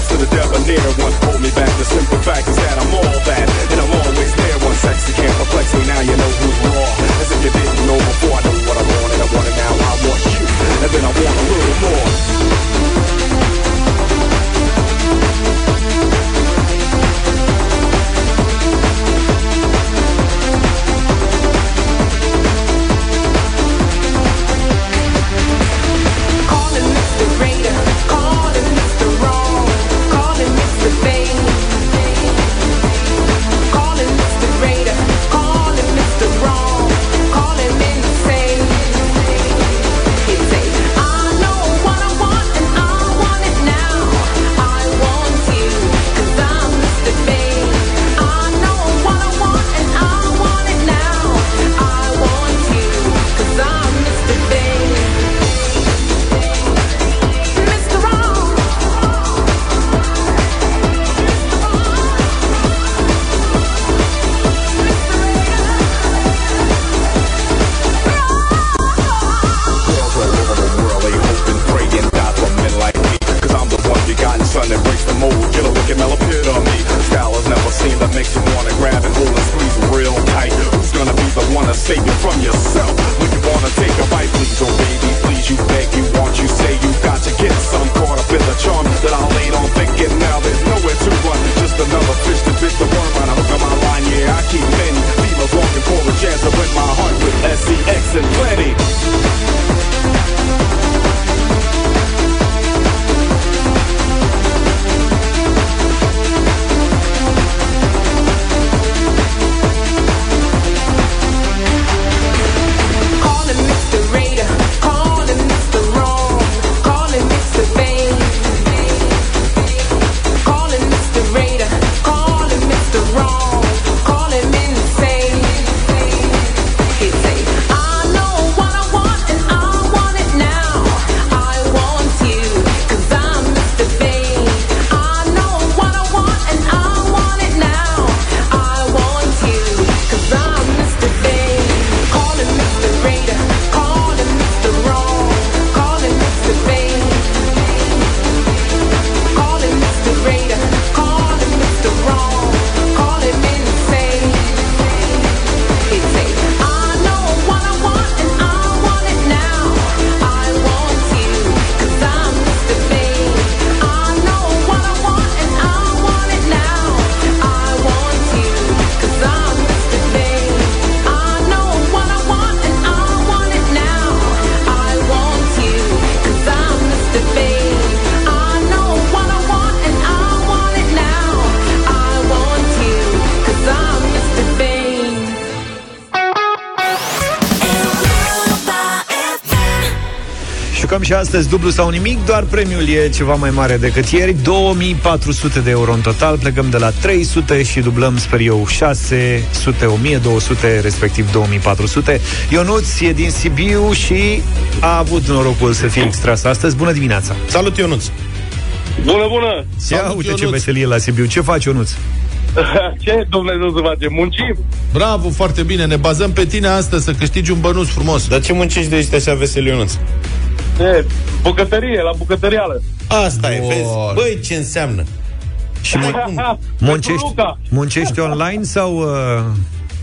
to the debonair. One astăzi dublu sau nimic, doar premiul e ceva mai mare decât ieri, 2400 de euro în total, plecăm de la 300 și dublăm, sper eu, 600, 1200, respectiv 2400. Ionuț e din Sibiu și a avut norocul să fie extras astăzi. Bună dimineața! Salut, Ionuț! Bună, bună! Ia uite ce veselie la Sibiu. Ce faci, Ionuț? <laughs> Ce Dumnezeu să face? Muncim? Bravo, foarte bine. Ne bazăm pe tine astăzi să câștigi un bănuț frumos. Dar ce muncești de ești așa vesel, Ionuț? Ce? Bucătărie, la bucătărială. Asta e, vezi? Băi, ce înseamnă? Și mun- <laughs> muncești, muncești online sau... Uh...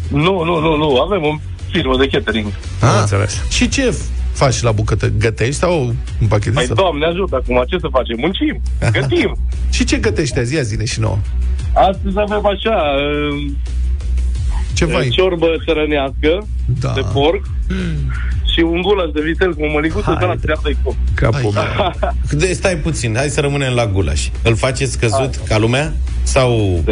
Nu, nu, nu, nu. Avem o firmă de catering. Ah, înțeles. Și ce faci la bucătă? Gătești sau împachetezi? Păi, sau- Doamne ajută, acum ce să facem? Muncim, <laughs> gătim. Și ce gătești azi? Ia zine și nouă. Astăzi avem așa... uh, Ce uh, vai? Ciorbă țărănească Da. de porc și un gulaș de vițel cu o măliguță de la treabă de cop. Capul De, stai puțin, hai să rămânem la gulaș. Îl faceți căzut ca lumea? Sau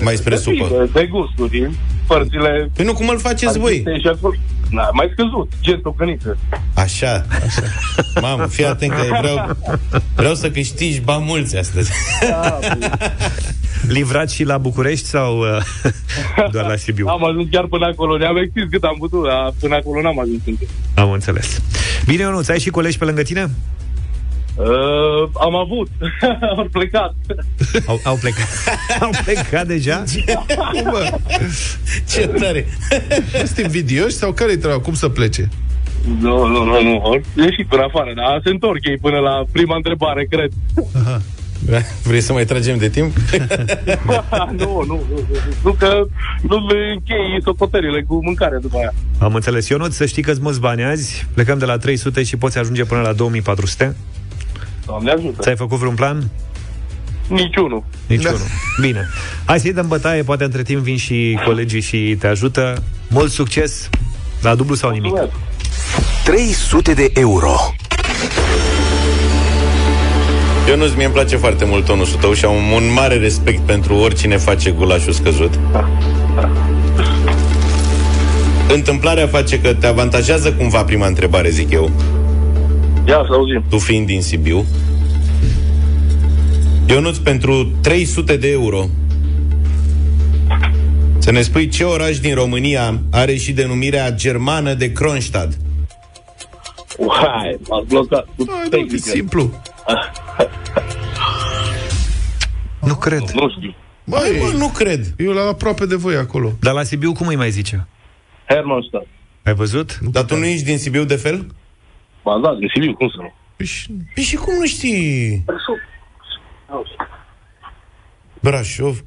mai spre supă? De, de gusturi, părțile... Păi nu, cum îl faceți voi? artiste Și acolo. Na, mai scăzut, gen tocăniță. Așa, așa. Mamă, fii atent că vreau, vreau să câștigi bani mulți astăzi. Livrat și la București sau uh, doar la Sibiu? Am ajuns chiar până acolo, ne-am extins cât am putut, dar până acolo n-am ajuns încă. Am înțeles. Bine, Ionuț, ai și colegi pe lângă tine? Uh, am avut, <laughs> au plecat. Au, au plecat. <laughs> au plecat deja? Bă, ce tare! Sunt invidioși sau care-i treaba? Cum să plece? Nu, nu, nu, nu, au ieșit până afară, dar se întorc ei până la prima întrebare, cred. Aha. Vrei să mai tragem de timp? <laughs> nu, nu, nu, nu, că nu le închei socoterile cu mâncare după aia. Am înțeles. Ionuț, să știi că-ți mulți bani azi. Plecăm de la 300 și poți ajunge până la 2400. Doamne ajută. Ți-ai făcut vreun plan? Niciunul. Niciunul. Bine. Hai să-i dăm bătaie, poate între timp vin și colegii și te ajută. Mult succes la dublu sau nimic. 300 de euro. Ionuț, mie îmi place foarte mult tonusul tău și am un mare respect pentru oricine face gulașul scăzut. Întâmplarea face că te avantajează cumva prima întrebare, zic eu. Ia să auzim. Tu fiind din Sibiu. Ionuț, pentru 300 de euro să ne spui ce oraș din România are și denumirea germană de Kronstadt. Uai, m-ați blocat. Hai, da, simplu. <laughs> Nu cred. Nu știu. Băi, Bă, nu cred. eu la aproape de voi acolo. Dar la Sibiu cum îi mai zice? Hermannstadt. Ai văzut? Dar tu nu ești din Sibiu de fel? Ba da, din Sibiu, cum să nu? Păi și- Păi și cum nu știi? Brașov.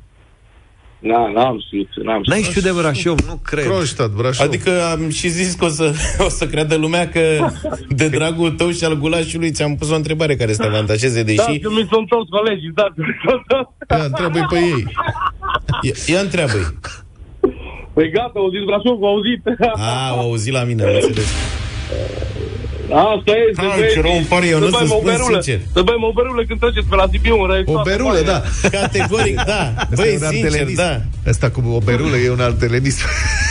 Na, n-am știut, n-am știut. N-ai știut de Brașov, nu cred. Kronstadt, Brașov. Adică am și zis că o să, <laughs> o să creadă lumea că de dragul tău și al gulașului ți-am pus o întrebare care să te avantajeze, Da, deși... că mi sunt toți colegii, da. Ia, întreabă pe ei. Ia, ia întreabă-i. Păi gata, au zis Brașov, au auzit. A, au auzit la mine, am înțeles. Asta e, să Hai, ce rău îmi pare, eu nu să bem o spun berulă. sincer. Să bem o berulă când treceți pe la Sibiu în O restaurant. berulă, da. Categoric, da. Asta Băi, e un sincer, artelenism. da. Asta cu o berulă e un artelenism.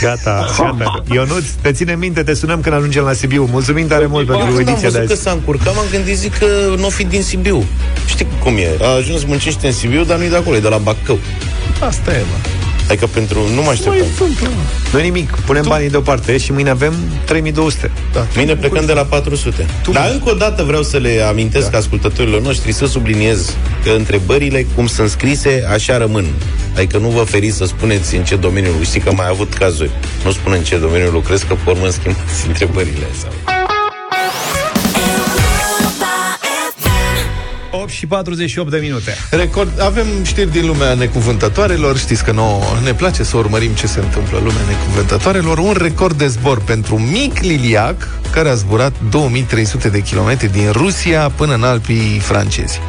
Gata, gata. Ionuț, te ține minte, te sunăm când ajungem la Sibiu. Mulțumim tare mult pentru Când am ediția de văzut că azi. s-a încurcat, m-am gândit, zic că nu o fi din Sibiu. Știi cum e? A ajuns, muncește în Sibiu, dar nu-i de acolo, e de la Bacău. Asta e, mă. Adică pentru... Nu mă așteptam. Nu nimic, punem banii deoparte și mâine avem 3200. Da. Mine plecăm de la 400. Dar încă o dată vreau să le amintesc da. ascultătorilor noștri să subliniez că întrebările, cum sunt scrise, așa rămân. Adică nu vă feriți să spuneți în ce domeniu, știi că am mai avut cazuri. Nu spun în ce domeniu lucrez, că pe urmă schimbați <laughs> întrebările. Sau... 8 și 48 de minute. Record, avem știri din lumea necuvântătoarelor. Știți că nouă ne place să urmărim ce se întâmplă în lumea necuvântătoarelor. Un record de zbor pentru mic liliac Care a zburat 2300 de kilometri din Rusia până în Alpii francezi.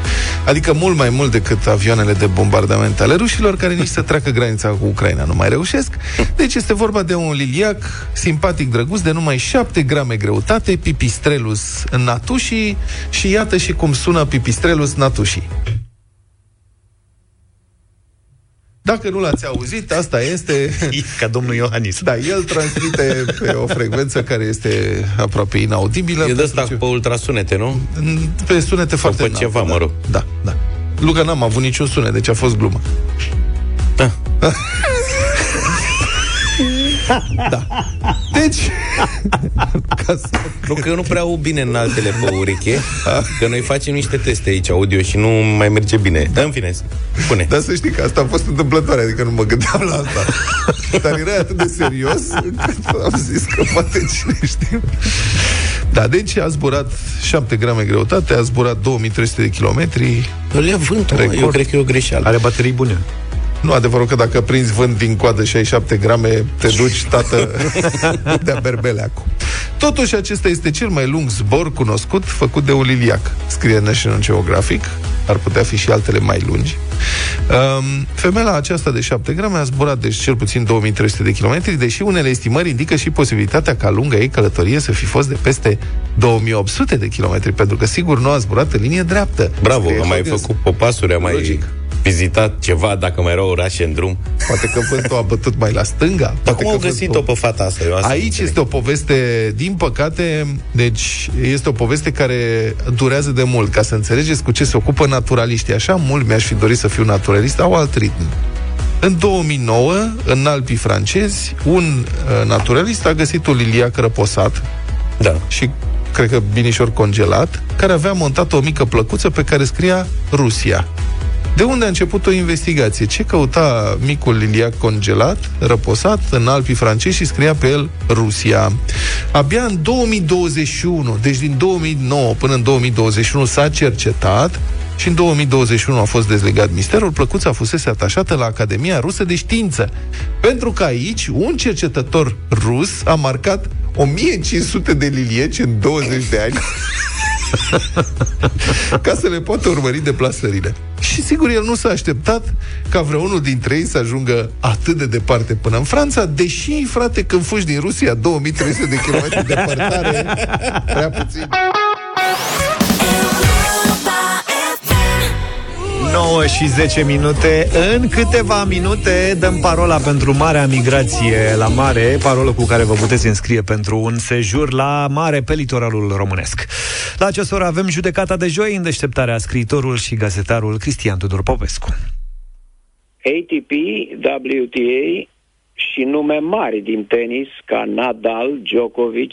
Adică mult mai mult decât avioanele de bombardament ale rușilor Care nici să treacă granița cu Ucraina. Nu mai reușesc. Deci este vorba de un liliac simpatic drăguț De numai 7 grame greutate Pipistrelus natushi Și iată și cum sună Pipistrelus natushi Dacă nu l-ați auzit, asta este... <laughs> Ca domnul Iohannis. Da, el transmite pe o frecvență care este aproape inaudibilă. E de asta pe ultrasunete, nu? Pe sunete foarte pe înalte, ceva, da. mă rog. Da, da. Luca n-am avut niciun sunet, deci a fost glumă. Da. <laughs> da. Deci, <laughs> ca să... Nu că eu nu prea aud bine în altele pe ureche, că noi facem niște teste aici audio și nu mai merge bine. Da, în fine, spune. Dar să știi că asta a fost întâmplătoare, adică nu mă gândeam la asta. Dar era atât de serios încât am zis că poate cine știe. Da, deci a zburat 7 grame greutate, a zburat 2300 de kilometri. Îl ia vântul, mă. eu cred că e o greșeală. Are baterii bune. Nu, adevărul că dacă prinzi vânt din coadă 67 grame, te duci, tată, <laughs> de-a berbeleacul. Totuși, acesta este cel mai lung zbor cunoscut făcut de un liliac, scrie National Geographic, ar putea fi și altele mai lungi. Um, femeia aceasta de 7 grame a zburat deci cel puțin 2300 de kilometri, deși unele estimări indică și posibilitatea ca lunga ei călătorie să fi fost de peste 2800 de kilometri, pentru că sigur nu a zburat în linie dreaptă. Bravo, Scrie am mai Hoggens. făcut popasuri, am mai Logic. Vizitat ceva, dacă mai erau orașe în drum. Poate că vântul a bătut mai la stânga. Dar Poate cum au că găsit-o pe fata asta? Eu asta nu Aici înțeleg. este o poveste, din păcate, deci este o poveste care durează de mult. Ca să înțelegeți cu ce se ocupă naturaliștii. Așa mult mi-aș fi dorit să fiu naturalist, au alt ritm. În 2009, în Alpii francezi, un uh, naturalist a găsit un liliac răposat da. și cred că binișor congelat, care avea montat o mică plăcuță pe care scria Rusia. De unde a început o investigație? Ce căuta micul liliac congelat, răposat, în Alpii francezi și scria pe el Rusia? Abia în 2021, deci din 2009 până în 2021 s-a cercetat și în 2021 a fost dezlegat misterul, plăcuța fusese atașată la Academia Rusă de Știință. Pentru că aici un cercetător rus a marcat 1500 de lilieci în 20 de ani <laughs> <laughs> ca să le poată urmări deplasările. Și sigur, el nu s-a așteptat ca vreunul dintre ei să ajungă atât de departe până în Franța, deși, frate, când fugi din Rusia 2300 de kilometri departare, prea puțin. 9 și 10 minute. În câteva minute dăm parola pentru Marea Migrație la mare, parolă cu care vă puteți înscrie pentru un sejur la mare pe litoralul românesc. La această oră avem judecata de joi în deșteptarea scriitorul și gazetarul Cristian Tudor Popescu. ATP, WTA și nume mari din tenis ca Nadal, Djokovic,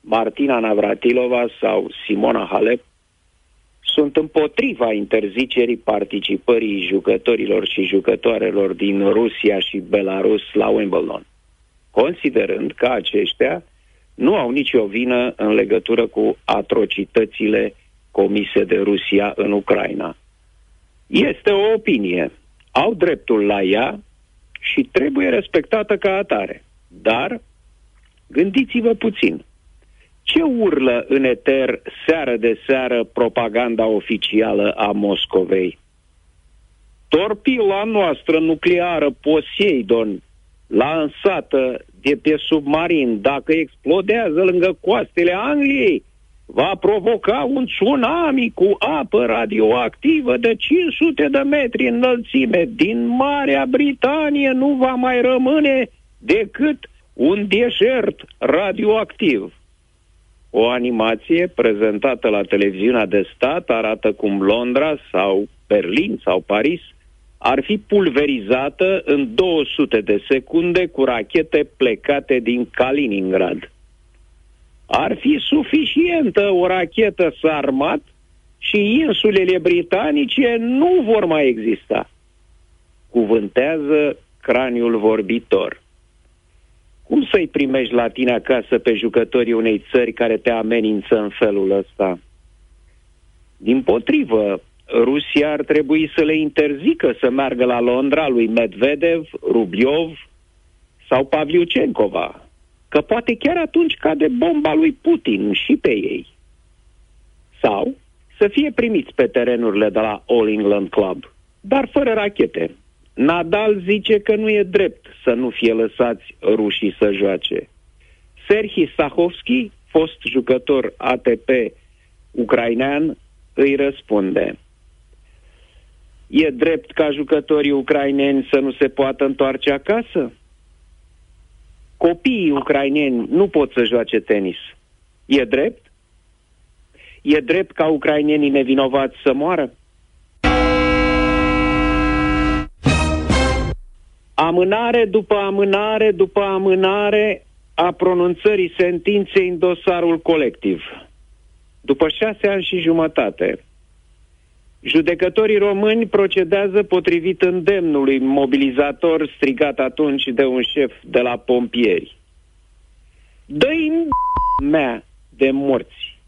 Martina Navratilova sau Simona Halep sunt împotriva interzicerii participării jucătorilor și jucătoarelor din Rusia și Belarus la Wimbledon, considerând că aceștia nu au nicio vină în legătură cu atrocitățile comise de Rusia în Ucraina. Este o opinie. Au dreptul la ea și trebuie respectată ca atare. Dar gândiți-vă puțin. Ce urlă în eter seară de seară propaganda oficială a Moscovei? Torpila noastră nucleară Poseidon, lansată de pe submarin, dacă explodează lângă coastele Angliei, va provoca un tsunami cu apă radioactivă de 500 de metri înălțime. Din Marea Britanie nu va mai rămâne decât un deșert radioactiv. O animație prezentată la televiziunea de stat arată cum Londra sau Berlin sau Paris ar fi pulverizată în 200 de secunde cu rachete plecate din Kaliningrad. Ar fi suficientă o rachetă sarmat și insulele britanice nu vor mai exista. Cuvântează craniul vorbitor. Cum să-i primești la tine acasă pe jucătorii unei țări care te amenință în felul ăsta? Din potrivă, Rusia ar trebui să le interzică să meargă la Londra lui Medvedev, Rubliov sau Pavliucencova, că poate chiar atunci cade bomba lui Putin și pe ei. Sau să fie primiți pe terenurile de la All England Club, dar fără rachete. Nadal zice că nu e drept să nu fie lăsați rușii să joace. Serhi Sahovski, fost jucător ATP ucrainean, îi răspunde. E drept ca jucătorii ucraineni să nu se poată întoarce acasă? Copiii ucraineni nu pot să joace tenis. E drept? E drept ca ucrainenii nevinovați să moară? Amânare după amânare după amânare a pronunțării sentinței în dosarul colectiv. După șase ani și jumătate, judecătorii români procedează potrivit îndemnului mobilizator strigat atunci de un șef de la pompieri. Dă-i <laughs> mea de morți.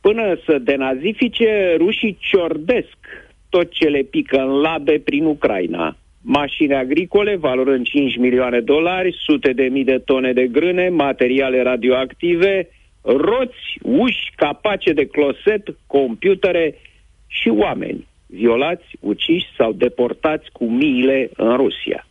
Până să denazifice, rușii ciordesc tot ce le pică în labe prin Ucraina. Mașini agricole valorând 5 milioane de dolari, sute de mii de tone de grâne, materiale radioactive, roți, uși, capace de closet, computere și oameni violați, uciși sau deportați cu miile în Rusia.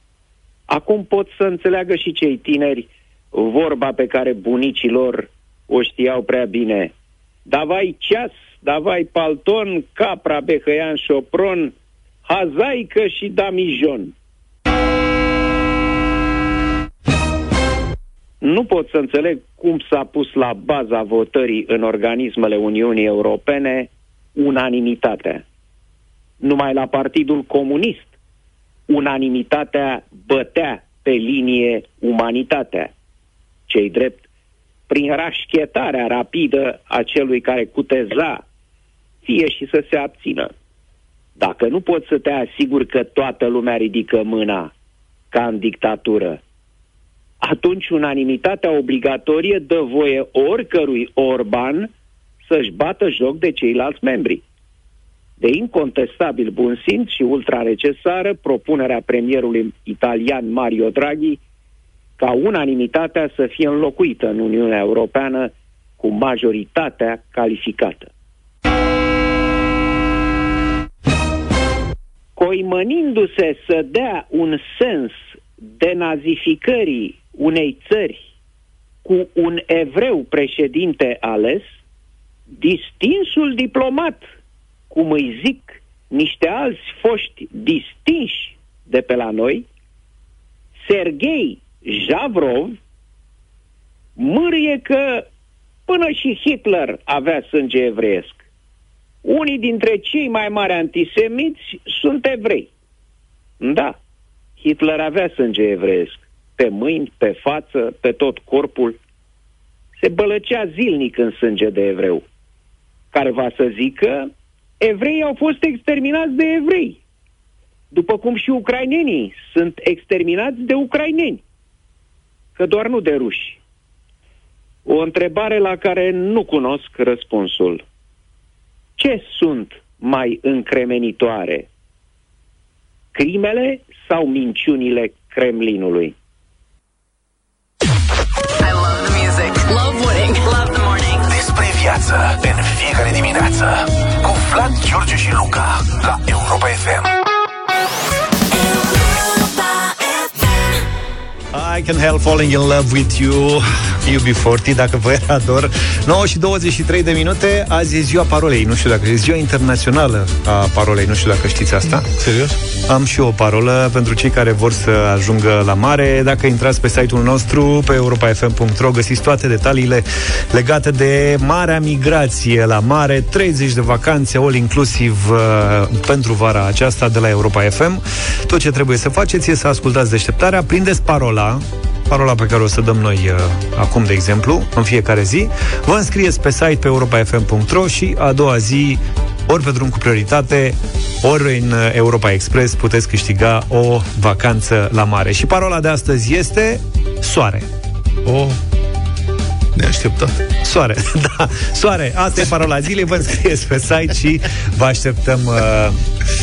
Acum pot să înțeleagă și cei tineri vorba pe care bunicii lor o știau prea bine. Davai ceas, davai palton, capra, behăian, șopron, hazaică și damijon. Nu pot să înțeleg cum s-a pus la baza votării în organismele Uniunii Europene unanimitatea. Numai la Partidul Comunist unanimitatea bătea pe linie umanitatea. Cei drept, prin rașchetarea rapidă a celui care cuteza, fie și să se abțină. Dacă nu poți să te asiguri că toată lumea ridică mâna, ca în dictatură, atunci unanimitatea obligatorie dă voie oricărui Orban să-și bată joc de ceilalți membri. De incontestabil bun simț și ultra necesară propunerea premierului italian Mario Draghi ca unanimitatea să fie înlocuită în Uniunea Europeană cu majoritatea calificată. Coimănindu-se să dea un sens denazificării unei țări cu un evreu președinte ales, distinsul diplomat, cum îi zic niște alți foști distinși de pe la noi, Sergei Javrov, mârie că până și Hitler avea sânge evreiesc. Unii dintre cei mai mari antisemiți sunt evrei. Da, Hitler avea sânge evreiesc. Pe mâini, pe față, pe tot corpul. Se bălăcea zilnic în sânge de evreu. Care va să zică, evreii au fost exterminați de evrei. După cum și ucrainenii sunt exterminați de ucraineni. Că doar nu de ruși. O întrebare la care nu cunosc răspunsul. Ce sunt mai încremenitoare? Crimele sau minciunile Kremlinului? I love the music. Love winning. Love the morning. Despre viață în fiecare dimineață cu Vlad, George și Luca la Europa FM. I can help falling in love with you UB40, dacă vă era dor 9 și 23 de minute Azi e ziua parolei, nu știu dacă e ziua internațională A parolei, nu știu dacă știți asta. Serios? Am și eu o parolă pentru cei care vor să ajungă la mare. Dacă intrați pe site-ul nostru Pe europafm.ro găsiți toate detaliile Legate de marea migrație. La mare 30 de vacanțe all inclusiv uh, Pentru vara aceasta de la Europa FM Tot ce trebuie să faceți e să ascultați deșteptarea. Prindeți parola parola pe care o să dăm noi uh, acum, de exemplu, în fiecare zi, vă înscrieți pe site pe europafm.ro și a doua zi ori pe drum cu prioritate, ori în uh, Europa Express puteți câștiga o vacanță la mare. Și parola de astăzi este soare. O, neașteptat. Soare, <laughs> da, soare. Asta e parola zilei, vă înscrieți pe site și vă așteptăm uh,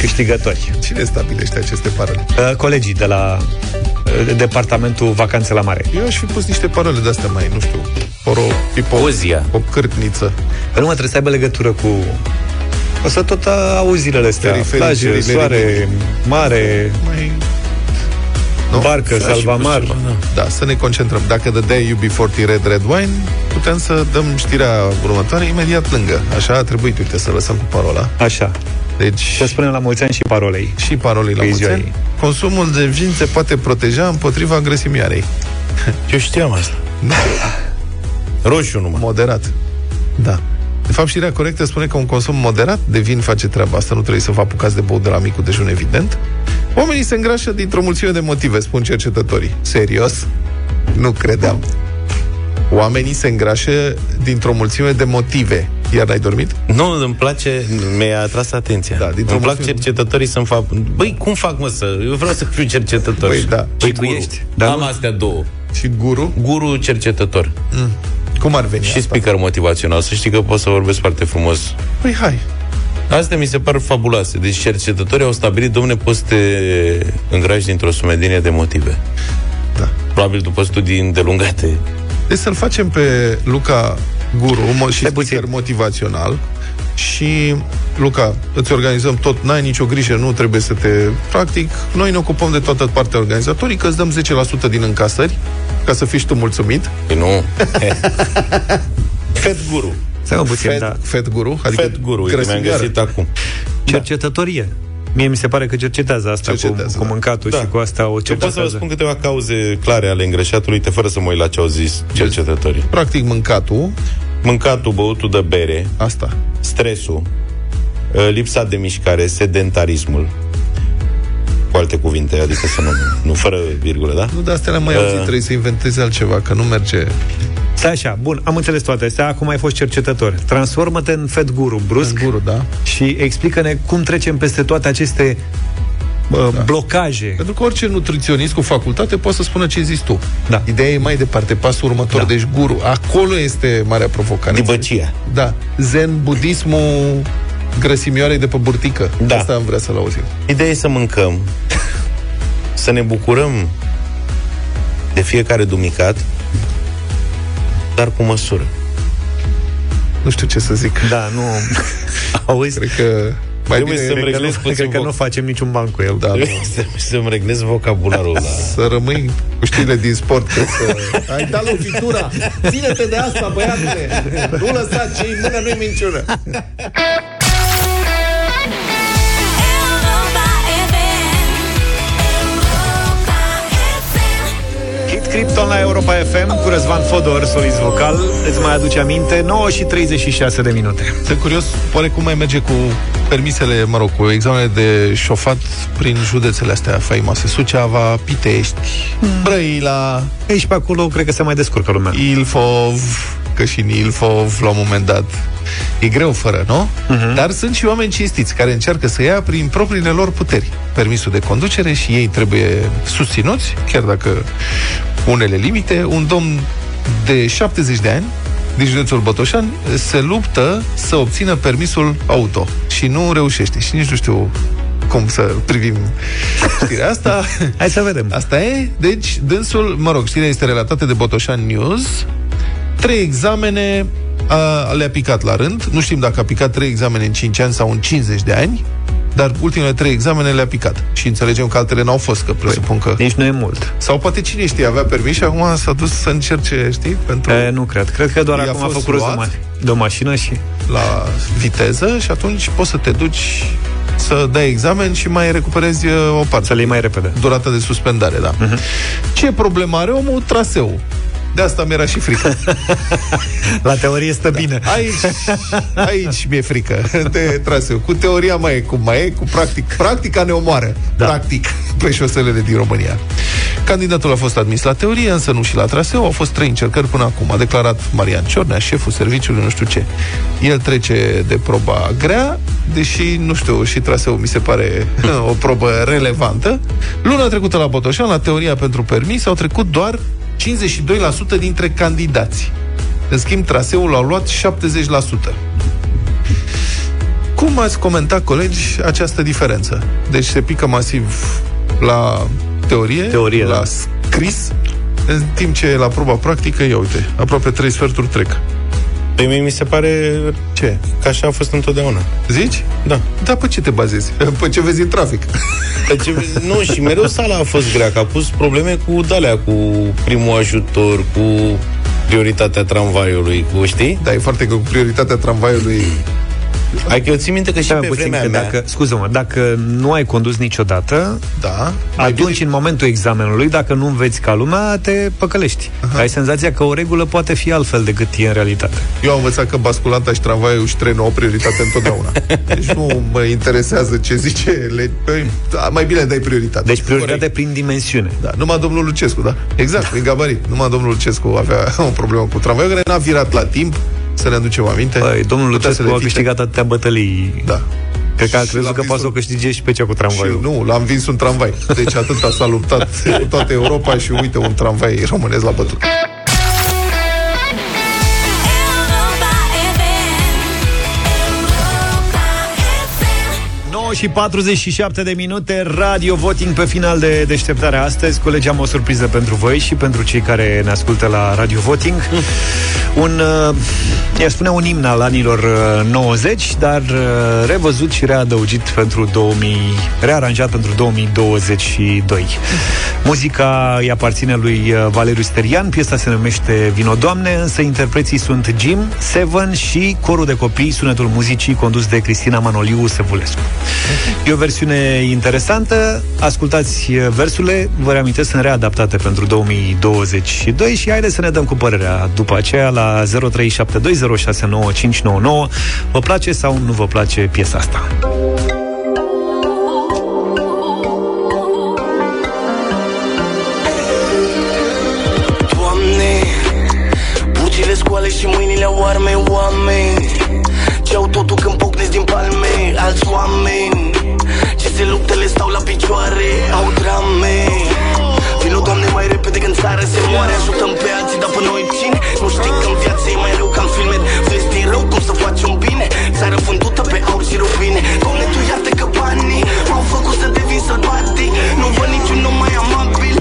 câștigători. Cine stabilește aceste parole? Uh, colegii de la uh, departamentul Vacanțe la Mare. Eu aș fi pus niște parole de-astea mai, nu știu, oro, pipo, Ozia. o cârtniță. Păi nu mă trebuie să aibă legătură cu... O să tot auzi zilele astea. Periferii, Plaje, periferii. soare, mare... Mai... Nu? Barcă, Da, și salvamar. cu ceva, Da. da, să ne concentrăm. Dacă dădeai UB40 Red Red Wine, putem să dăm știrea următoare imediat lângă. Așa a trebuit, uite, să lăsăm cu parola. Așa. Deci... Să spunem la mulți ani și parolei. Și parolei la Că e mulți ziua ani. ei. Consumul de vin se poate proteja împotriva grăsimioarei. <laughs> Eu știam asta. Roșu numai. Moderat. Da. De fapt, știrea corectă spune că un consum moderat de vin face treaba asta. Nu trebuie să vă apucați de băut de la micul dejun, evident. Oamenii se îngrașă dintr-o mulțime de motive, spun cercetătorii. Serios? Nu credeam. Oamenii se îngrașă dintr-o mulțime de motive. Iar n-ai dormit? Nu, îmi place, mi-a atras atenția. Da, dintr-o îmi plac mulțime- cercetătorii să-mi fac... Băi, cum fac, mă, să... Eu vreau să fiu cercetător. Păi, da. Păi, Și tu guru. ești. Dar Am astea două. Și guru? Guru cercetător. Mm. Cum ar veni Și asta? speaker motivațional. Să știi că pot să vorbesc foarte frumos. Păi hai. Astea mi se par fabuloase. Deci cercetătorii au stabilit, domne, poți să te îngrași dintr-o sumedenie de motive. Da. Probabil după studii îndelungate. Deci să-l facem pe Luca Guru mo- și speaker motivațional și Luca, îți organizăm tot, n-ai nicio grijă, nu trebuie să te... Practic, noi ne ocupăm de toată partea organizatorică, îți dăm 10% din încasări, ca să fii și tu mulțumit. Păi nu. Fet guru. Stai mă puțin, Fed, da. Fed Guru? Adică Fet guru, uite, mi-am grăsimioară. găsit acum. Cercetătorie. Mie mi se pare că cercetează asta Cercetează, cu, cu mâncatul Da. și cu asta o Eu pot să vă cercetează. spun câteva cauze clare ale îngrășatului, uite, fără să mă uit la ce au zis cercetătorii. Practic, mâncatul, Mâncatul, băutul de bere, asta. stresul, uh, lipsa de mișcare, sedentarismul, cu alte cuvinte, adică să nu, nu fără virgulă, da? Nu, de astea le-am mai Uh. auzit, trebuie să inventezi altceva, că nu merge... Stai așa, bun, am înțeles toate astea, acum ai fost cercetător. Transformă-te în Fed Guru, brusc, Guru, da. și explică-ne cum trecem peste toate aceste uh, blocaje. Pentru că orice nutriționist cu facultate poate să spună ce zici tu. Da. Ideea e mai departe, pasul următor. Da. Deci, guru, acolo este marea provocare. Dibăcia. Da. Zen, budismul grăsimioarei de pe burtică. Da. Asta am vrea să-l auzim. Ideea e să mâncăm, să ne bucurăm de fiecare dumicat, dar cu măsură. Nu știu ce să zic. Da, nu... <laughs> Auzi? Cred că mai Trebuie bine să-mi Cred că, reglez nu, puțin cred că voc. nu facem niciun ban cu el. Da, nu. Trebuie să, să-mi reglez vocabularul la... <laughs> să rămâi cu știrile din sport. că Să... <laughs> Ai dat lovitura! Ține-te de asta, băiatule! Nu lăsa ce în mână, nu-i minciună! Krypton la Europa FM cu Răzvan Fodor, solist vocal. Îți mai aduce aminte? 9 și 36 de minute. Sunt curios, oare cum mai merge cu permisele, mă rog, cu examenele de șofat prin județele astea faimoase. Suceava, Pitești, Brăila, Aici pe acolo cred că se mai descurcă lumea. Ilfov, că și în Ilfov, la un moment dat, e greu fără, nu? Uh-huh. Dar sunt și oameni cinstiți care încearcă să ia prin propriile lor puteri permisul de conducere și ei trebuie susținuți, chiar dacă unele limite. Un domn de 70 de ani din județul Botoșani se luptă să obțină permisul auto și nu reușește și nici nu știu cum să privim știrea asta. <laughs> Hai să vedem. Asta e. Deci, dânsul, mă rog, știrea este relatată de Botoșan News. Trei examene a, le-a picat la rând. Nu știm dacă a picat trei examene în 5 ani sau în 50 de ani, dar ultimele trei examene le-a picat. Și înțelegem că altele n-au fost, că presupun că... Nici nu e mult. Sau poate cine știe, avea permis și acum s-a dus să încerce, știi, pentru... E, nu cred. Cred că doar I-a acum a fost făcut rost de, luat. ma- de o mașină și... la viteză și atunci poți să te duci să dai examen și mai recuperezi uh, o parte. Să le iei mai repede. Durata de suspendare, da. Uh-huh. Ce problemă are omul? Traseu. De asta mi-era și frică. <laughs> La teorie stă da. bine. Aici, aici mi-e frică de traseu. Cu teoria mai e cum mai e, cu practic. Practica ne omoară. Da. Practic, pe șoselele din România. Candidatul a fost admis la teorie, însă nu și la traseu. Au fost trei încercări până acum. A declarat Marian Ciornea, șeful serviciului, nu știu ce. El trece de proba grea, deși, nu știu, și traseul mi se pare <laughs> o probă relevantă. Luna trecută la Botoșan, la teoria pentru permis, au trecut doar 52% dintre candidați. În schimb, traseul l-au luat 70%. Cum ați comentat, colegi, această diferență? Deci se pică masiv la teorie, Teorie, la da. scris, în timp ce la proba practică, ia uite, aproape trei sferturi trec. Păi mie mi se pare Ce? că așa a fost întotdeauna. Zici? Da. Da, pe ce te bazezi? <laughs> Pe ce vezi în trafic? <laughs> Pe ce, nu, și mereu sala a fost grea, că a pus probleme cu dalea, cu primul ajutor, cu prioritatea tramvaiului, cu, știi? Da, e foarte că cu prioritatea tramvaiului Adică eu țin minte că și Stai pe puțin, vremea că mea... dacă, scuză-mă, dacă nu ai condus niciodată, Da. atunci, în momentul examenului, dacă nu înveți ca lumea, te păcălești. Aha. Ai senzația că o regulă poate fi altfel decât e în realitate. Eu am învățat că basculanta și tramvaiul și trenul au prioritate întotdeauna. <laughs> Deci nu mă interesează ce zice le... Păi, da, mai bine dai prioritate. Deci prioritate prin dimensiune. Da, numai domnul Lucescu, da? Exact, prin gabarit. Numai domnul Lucescu avea o problemă cu tramvaiul, care n-a virat la timp, să ne aducem aminte. Păi, domnul Putea Lucescu să le a fice. câștigat atâtea bătălii. Da. Cred că a Și crezut l-a că poate să o vins câștige și pe cea cu Și tramvaiul. nu, l-am vins un tramvai. Deci atât a s-a luptat <laughs> cu toată Europa și uite un tramvai românesc la bătut. 9 și 47 de minute, radio voting pe final de deșteptare astăzi. Colegi, am o surpriză pentru voi și pentru cei care ne ascultă la radio voting. Un, uh, i spune un imn al anilor uh, 90, dar uh, revăzut și readăugit pentru 2000, rearanjat pentru 2022. Muzica îi aparține lui uh, Valeriu Sterian, piesa se numește Vino Doamne, însă interpreții sunt Jim, Seven și corul de copii, sunetul muzicii condus de Cristina Manoliu Sevulescu. E o versiune interesantă, ascultați uh, versurile, vă reamintesc, sunt readaptate pentru 2022 și haideți să ne dăm cu părerea după aceea la 0372069599. Vă place sau nu vă place piesa asta? Doamne Bucile scoale și mâinile oarme oameni Ce-au totul când pocnesc din palme Alți oameni. Ce se luptă le stau la picioare Au drame. Vino, Doamne, mai repede când țară se moare. Ajutăm pe alții, dar pe noi cine? Nu știi că în viață e mai rău ca în filme. Vezi din rău cum să faci un bine. Țară vândută pe aur și rubine. Doamne, Tu iartă că banii M-au făcut să devin sălbatic. Nu văd niciun om mai amabil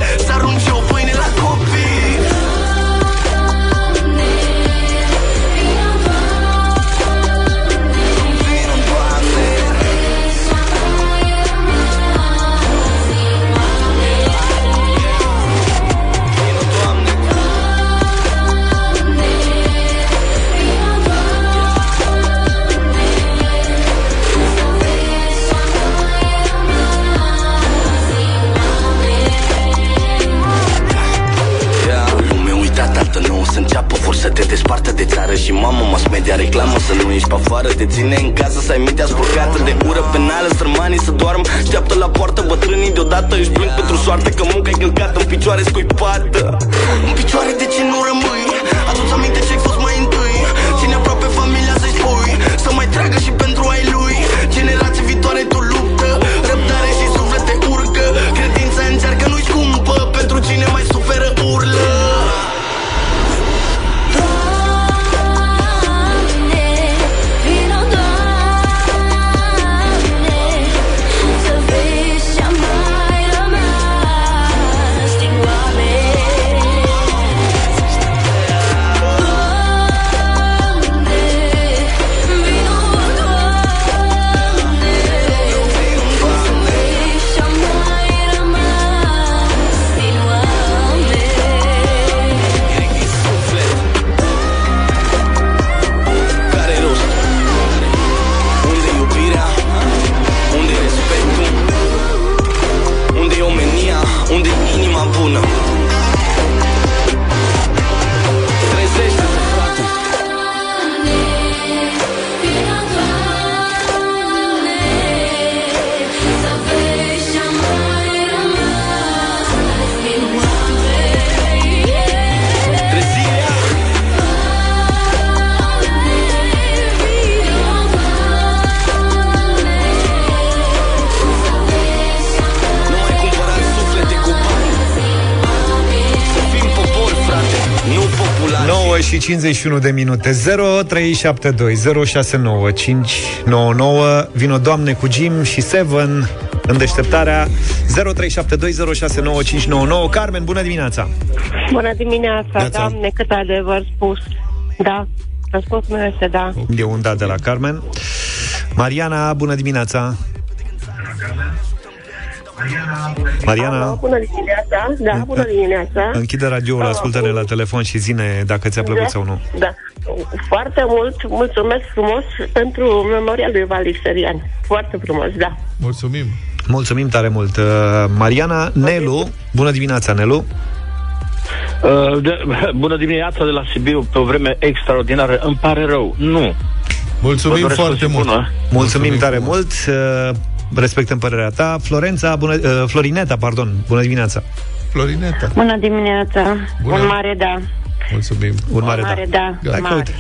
să te despartă de țară și mamă Mass media reclamă să nu ieși pe afară Te ține în casă să ai mintea spurcată De ură penală, sărmanii să doarmă Așteaptă la poartă bătrânii deodată Își plâng pentru soartă că munca e călcată În picioare scuipată În picioare de ce nu rămâi? 51 de minute 0372 069599 Vino Doamne cu Jim și Seven în deșteptarea 0372069599 Carmen, bună dimineața! Bună dimineața, Neața. doamne, cât adevăr spus. Da. Răspunsul meu este da. E un da de la Carmen. Mariana, bună dimineața! Mariana, Alo, bună dimineața. Da, bună dimineața. închide radioul, ascultă-ne la telefon și zine dacă ți-a plăcut sau nu. Da. Foarte mult, mulțumesc frumos pentru memoria lui Valiserian. Foarte frumos, da. Mulțumim. Mulțumim tare mult. Uh, Mariana, Nelu, bună dimineața, Nelu. Uh, de, <laughs> bună dimineața de la Sibiu, pe o vreme extraordinară. Îmi pare rău. Nu. Mulțumim Vă doresc foarte o zi mult. bună. Mulțumim, Mulțumim tare mult. Uh, Respectăm părerea ta. Florența, bună, uh, Florineta, pardon, bună dimineața. Florineta. Bună dimineața. Bună. Un mare da. Mulțumim. Un mare, Un mare da. da. Hai că Mare. uite.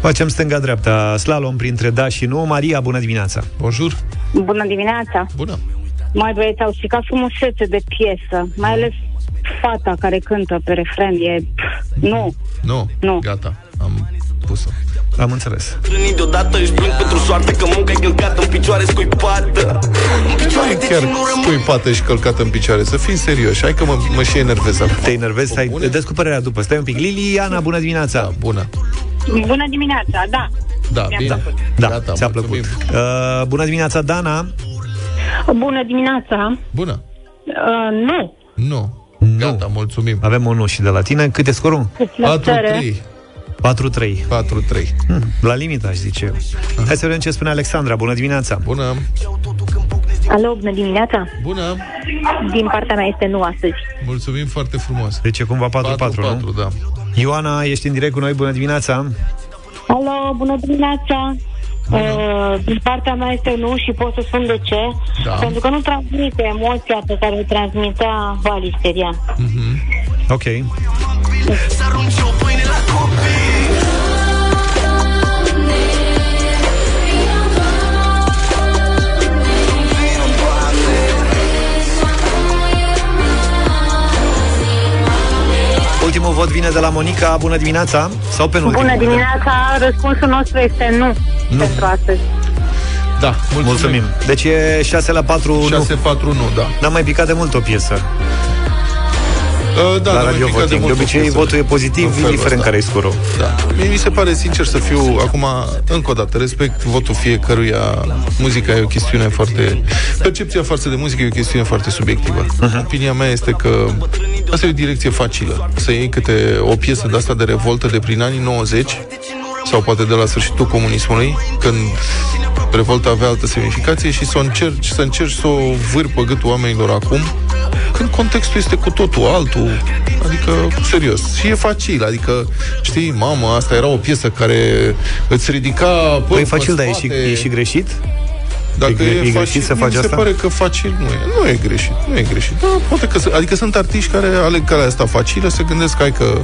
Facem stânga-dreapta, slalom printre da și nu. Maria, bună dimineața. Bonjour. Bună dimineața! Bună! Mai băieți, au stricat frumusețe de piesă, mai ales fata care cântă pe refren, e... Nu, Nu, Nu. gata, am pus-o. Am înțeles. Trânii deodată își plâng pentru soartă Că munca e călcată în picioare scuipată În Nu picioare e de chiar ce nu rămân scuipată și călcată în picioare. Să fim serioși. Hai că mă, mă și enervez acum. Te enervezi? Stai, descoperirea după. Stai un pic. Liliana, bună dimineața. Da, bună. bună dimineața, da. Da, Mi-a bine. plăcut. Da, Gata, ți-a mulțumim. plăcut. Uh, bună dimineața, Dana. Bună dimineața! Bună. Uh, nu, Nu. Gata, mulțumim. Avem un nu și de la tine. Cât e scorul? La țară. 4-3. 4-3. 4-3. Hmm, la limit, aș zice eu. Hai să vedem ce spune Alexandra. Bună dimineața. Bună. Alo, bună dimineața! Bună. Din partea mea este nu astăzi. Mulțumim foarte frumos. Deci e cumva 4-4, 4-4, nu? da. Ioana, ești în direct cu noi. Bună dimineața. Alo, bună dimineața! Uh, din partea mea este nu și pot să spun de ce. Da. Pentru că nu transmite emoția pe care o transmitea Valisteria. Ok. Ultimul vot vine de la Monica. Bună dimineața. Sau penultimul? Bună dimineața! Răspunsul nostru este nu, Nu. pentru astăzi. Da, mulțumim. Mulțumim. Deci e 6 la 4 6-4 nu. nu, da. N-am mai picat de mult o piesă Uh, da, la n-am radio mai picat voting. De, mult obicei piesele. votul e pozitiv, În felul indiferent ăsta. care e scorul. Da. Mie mi se pare sincer să fiu acum, încă o dată, respect votul fiecăruia. Muzica e o chestiune foarte... Percepția față de muzică e o chestiune foarte subiectivă. Mhm. Opinia mea este că asta e o direcție facilă. Să iei câte o piesă de asta de revoltă de prin anii 90 sau poate de la sfârșitul comunismului, când revolta avea altă semnificație și să o încerci, să încerci să o vâri pe gâtul oamenilor acum, când contextul este cu totul altul, adică, serios, și e facil, adică, știi, mamă, asta era o piesă care îți ridica păr Păi e pe facil, dar e și, spate. e și greșit? Dacă E gre- e greșit facil, să mie faci mi se asta? pare că facil nu e. Nu e greșit, nu e greșit. Da, poate că, s- adică sunt artiști care aleg calea asta facilă, se gândesc hai că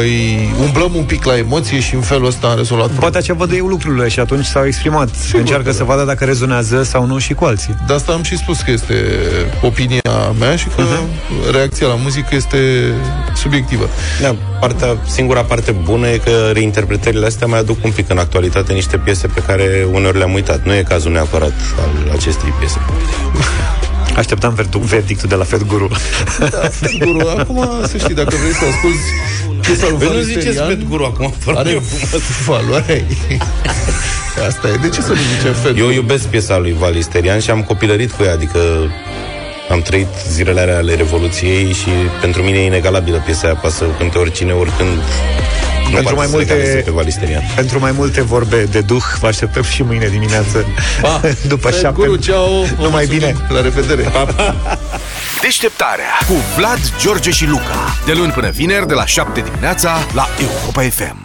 îi umblăm un pic la emoție și în felul ăsta am rezolvat Poate așa văd eu lucrurile și atunci s-au exprimat. Sigur Încearcă că să da. vadă dacă rezonează sau nu și cu alții. De asta am și spus că este opinia mea și că Mhm. reacția la muzică este subiectivă. Da, partea, singura parte bună e că reinterpretările astea mai aduc un pic în actualitate niște piese pe care uneori le-am uitat. Nu e cazul neapărat al acestei piese. <laughs> Așteptam verdu- verdictul de la Fed Guru. Da, Fed Guru, acum să știi, dacă vrei să asculti piesa lui Păi nu Valisterian, ziceți Fed Guru acum, vă rog are eu valoarea ei. Asta e. De ce să nu zicem Fed Eu iubesc piesa lui Valisterian și am copilărit cu ea, adică am trăit zilele alea ale Revoluției și pentru mine e inegalabilă piesa aia, poate să cânte oricine, oricând. Nu Pentru poate mai să se multe- egaleze pe Valisterian. Pentru mai multe vorbe de duh, vă așteptăm și mâine dimineață. Pa! <laughs> După Fed șapte. Guru, ceau! Vă Numai mulțumim. bine! La revedere! Pa, pa. Deșteptarea cu Vlad, George și Luca. De luni până vineri, de la 7 dimineața, la Europa FM.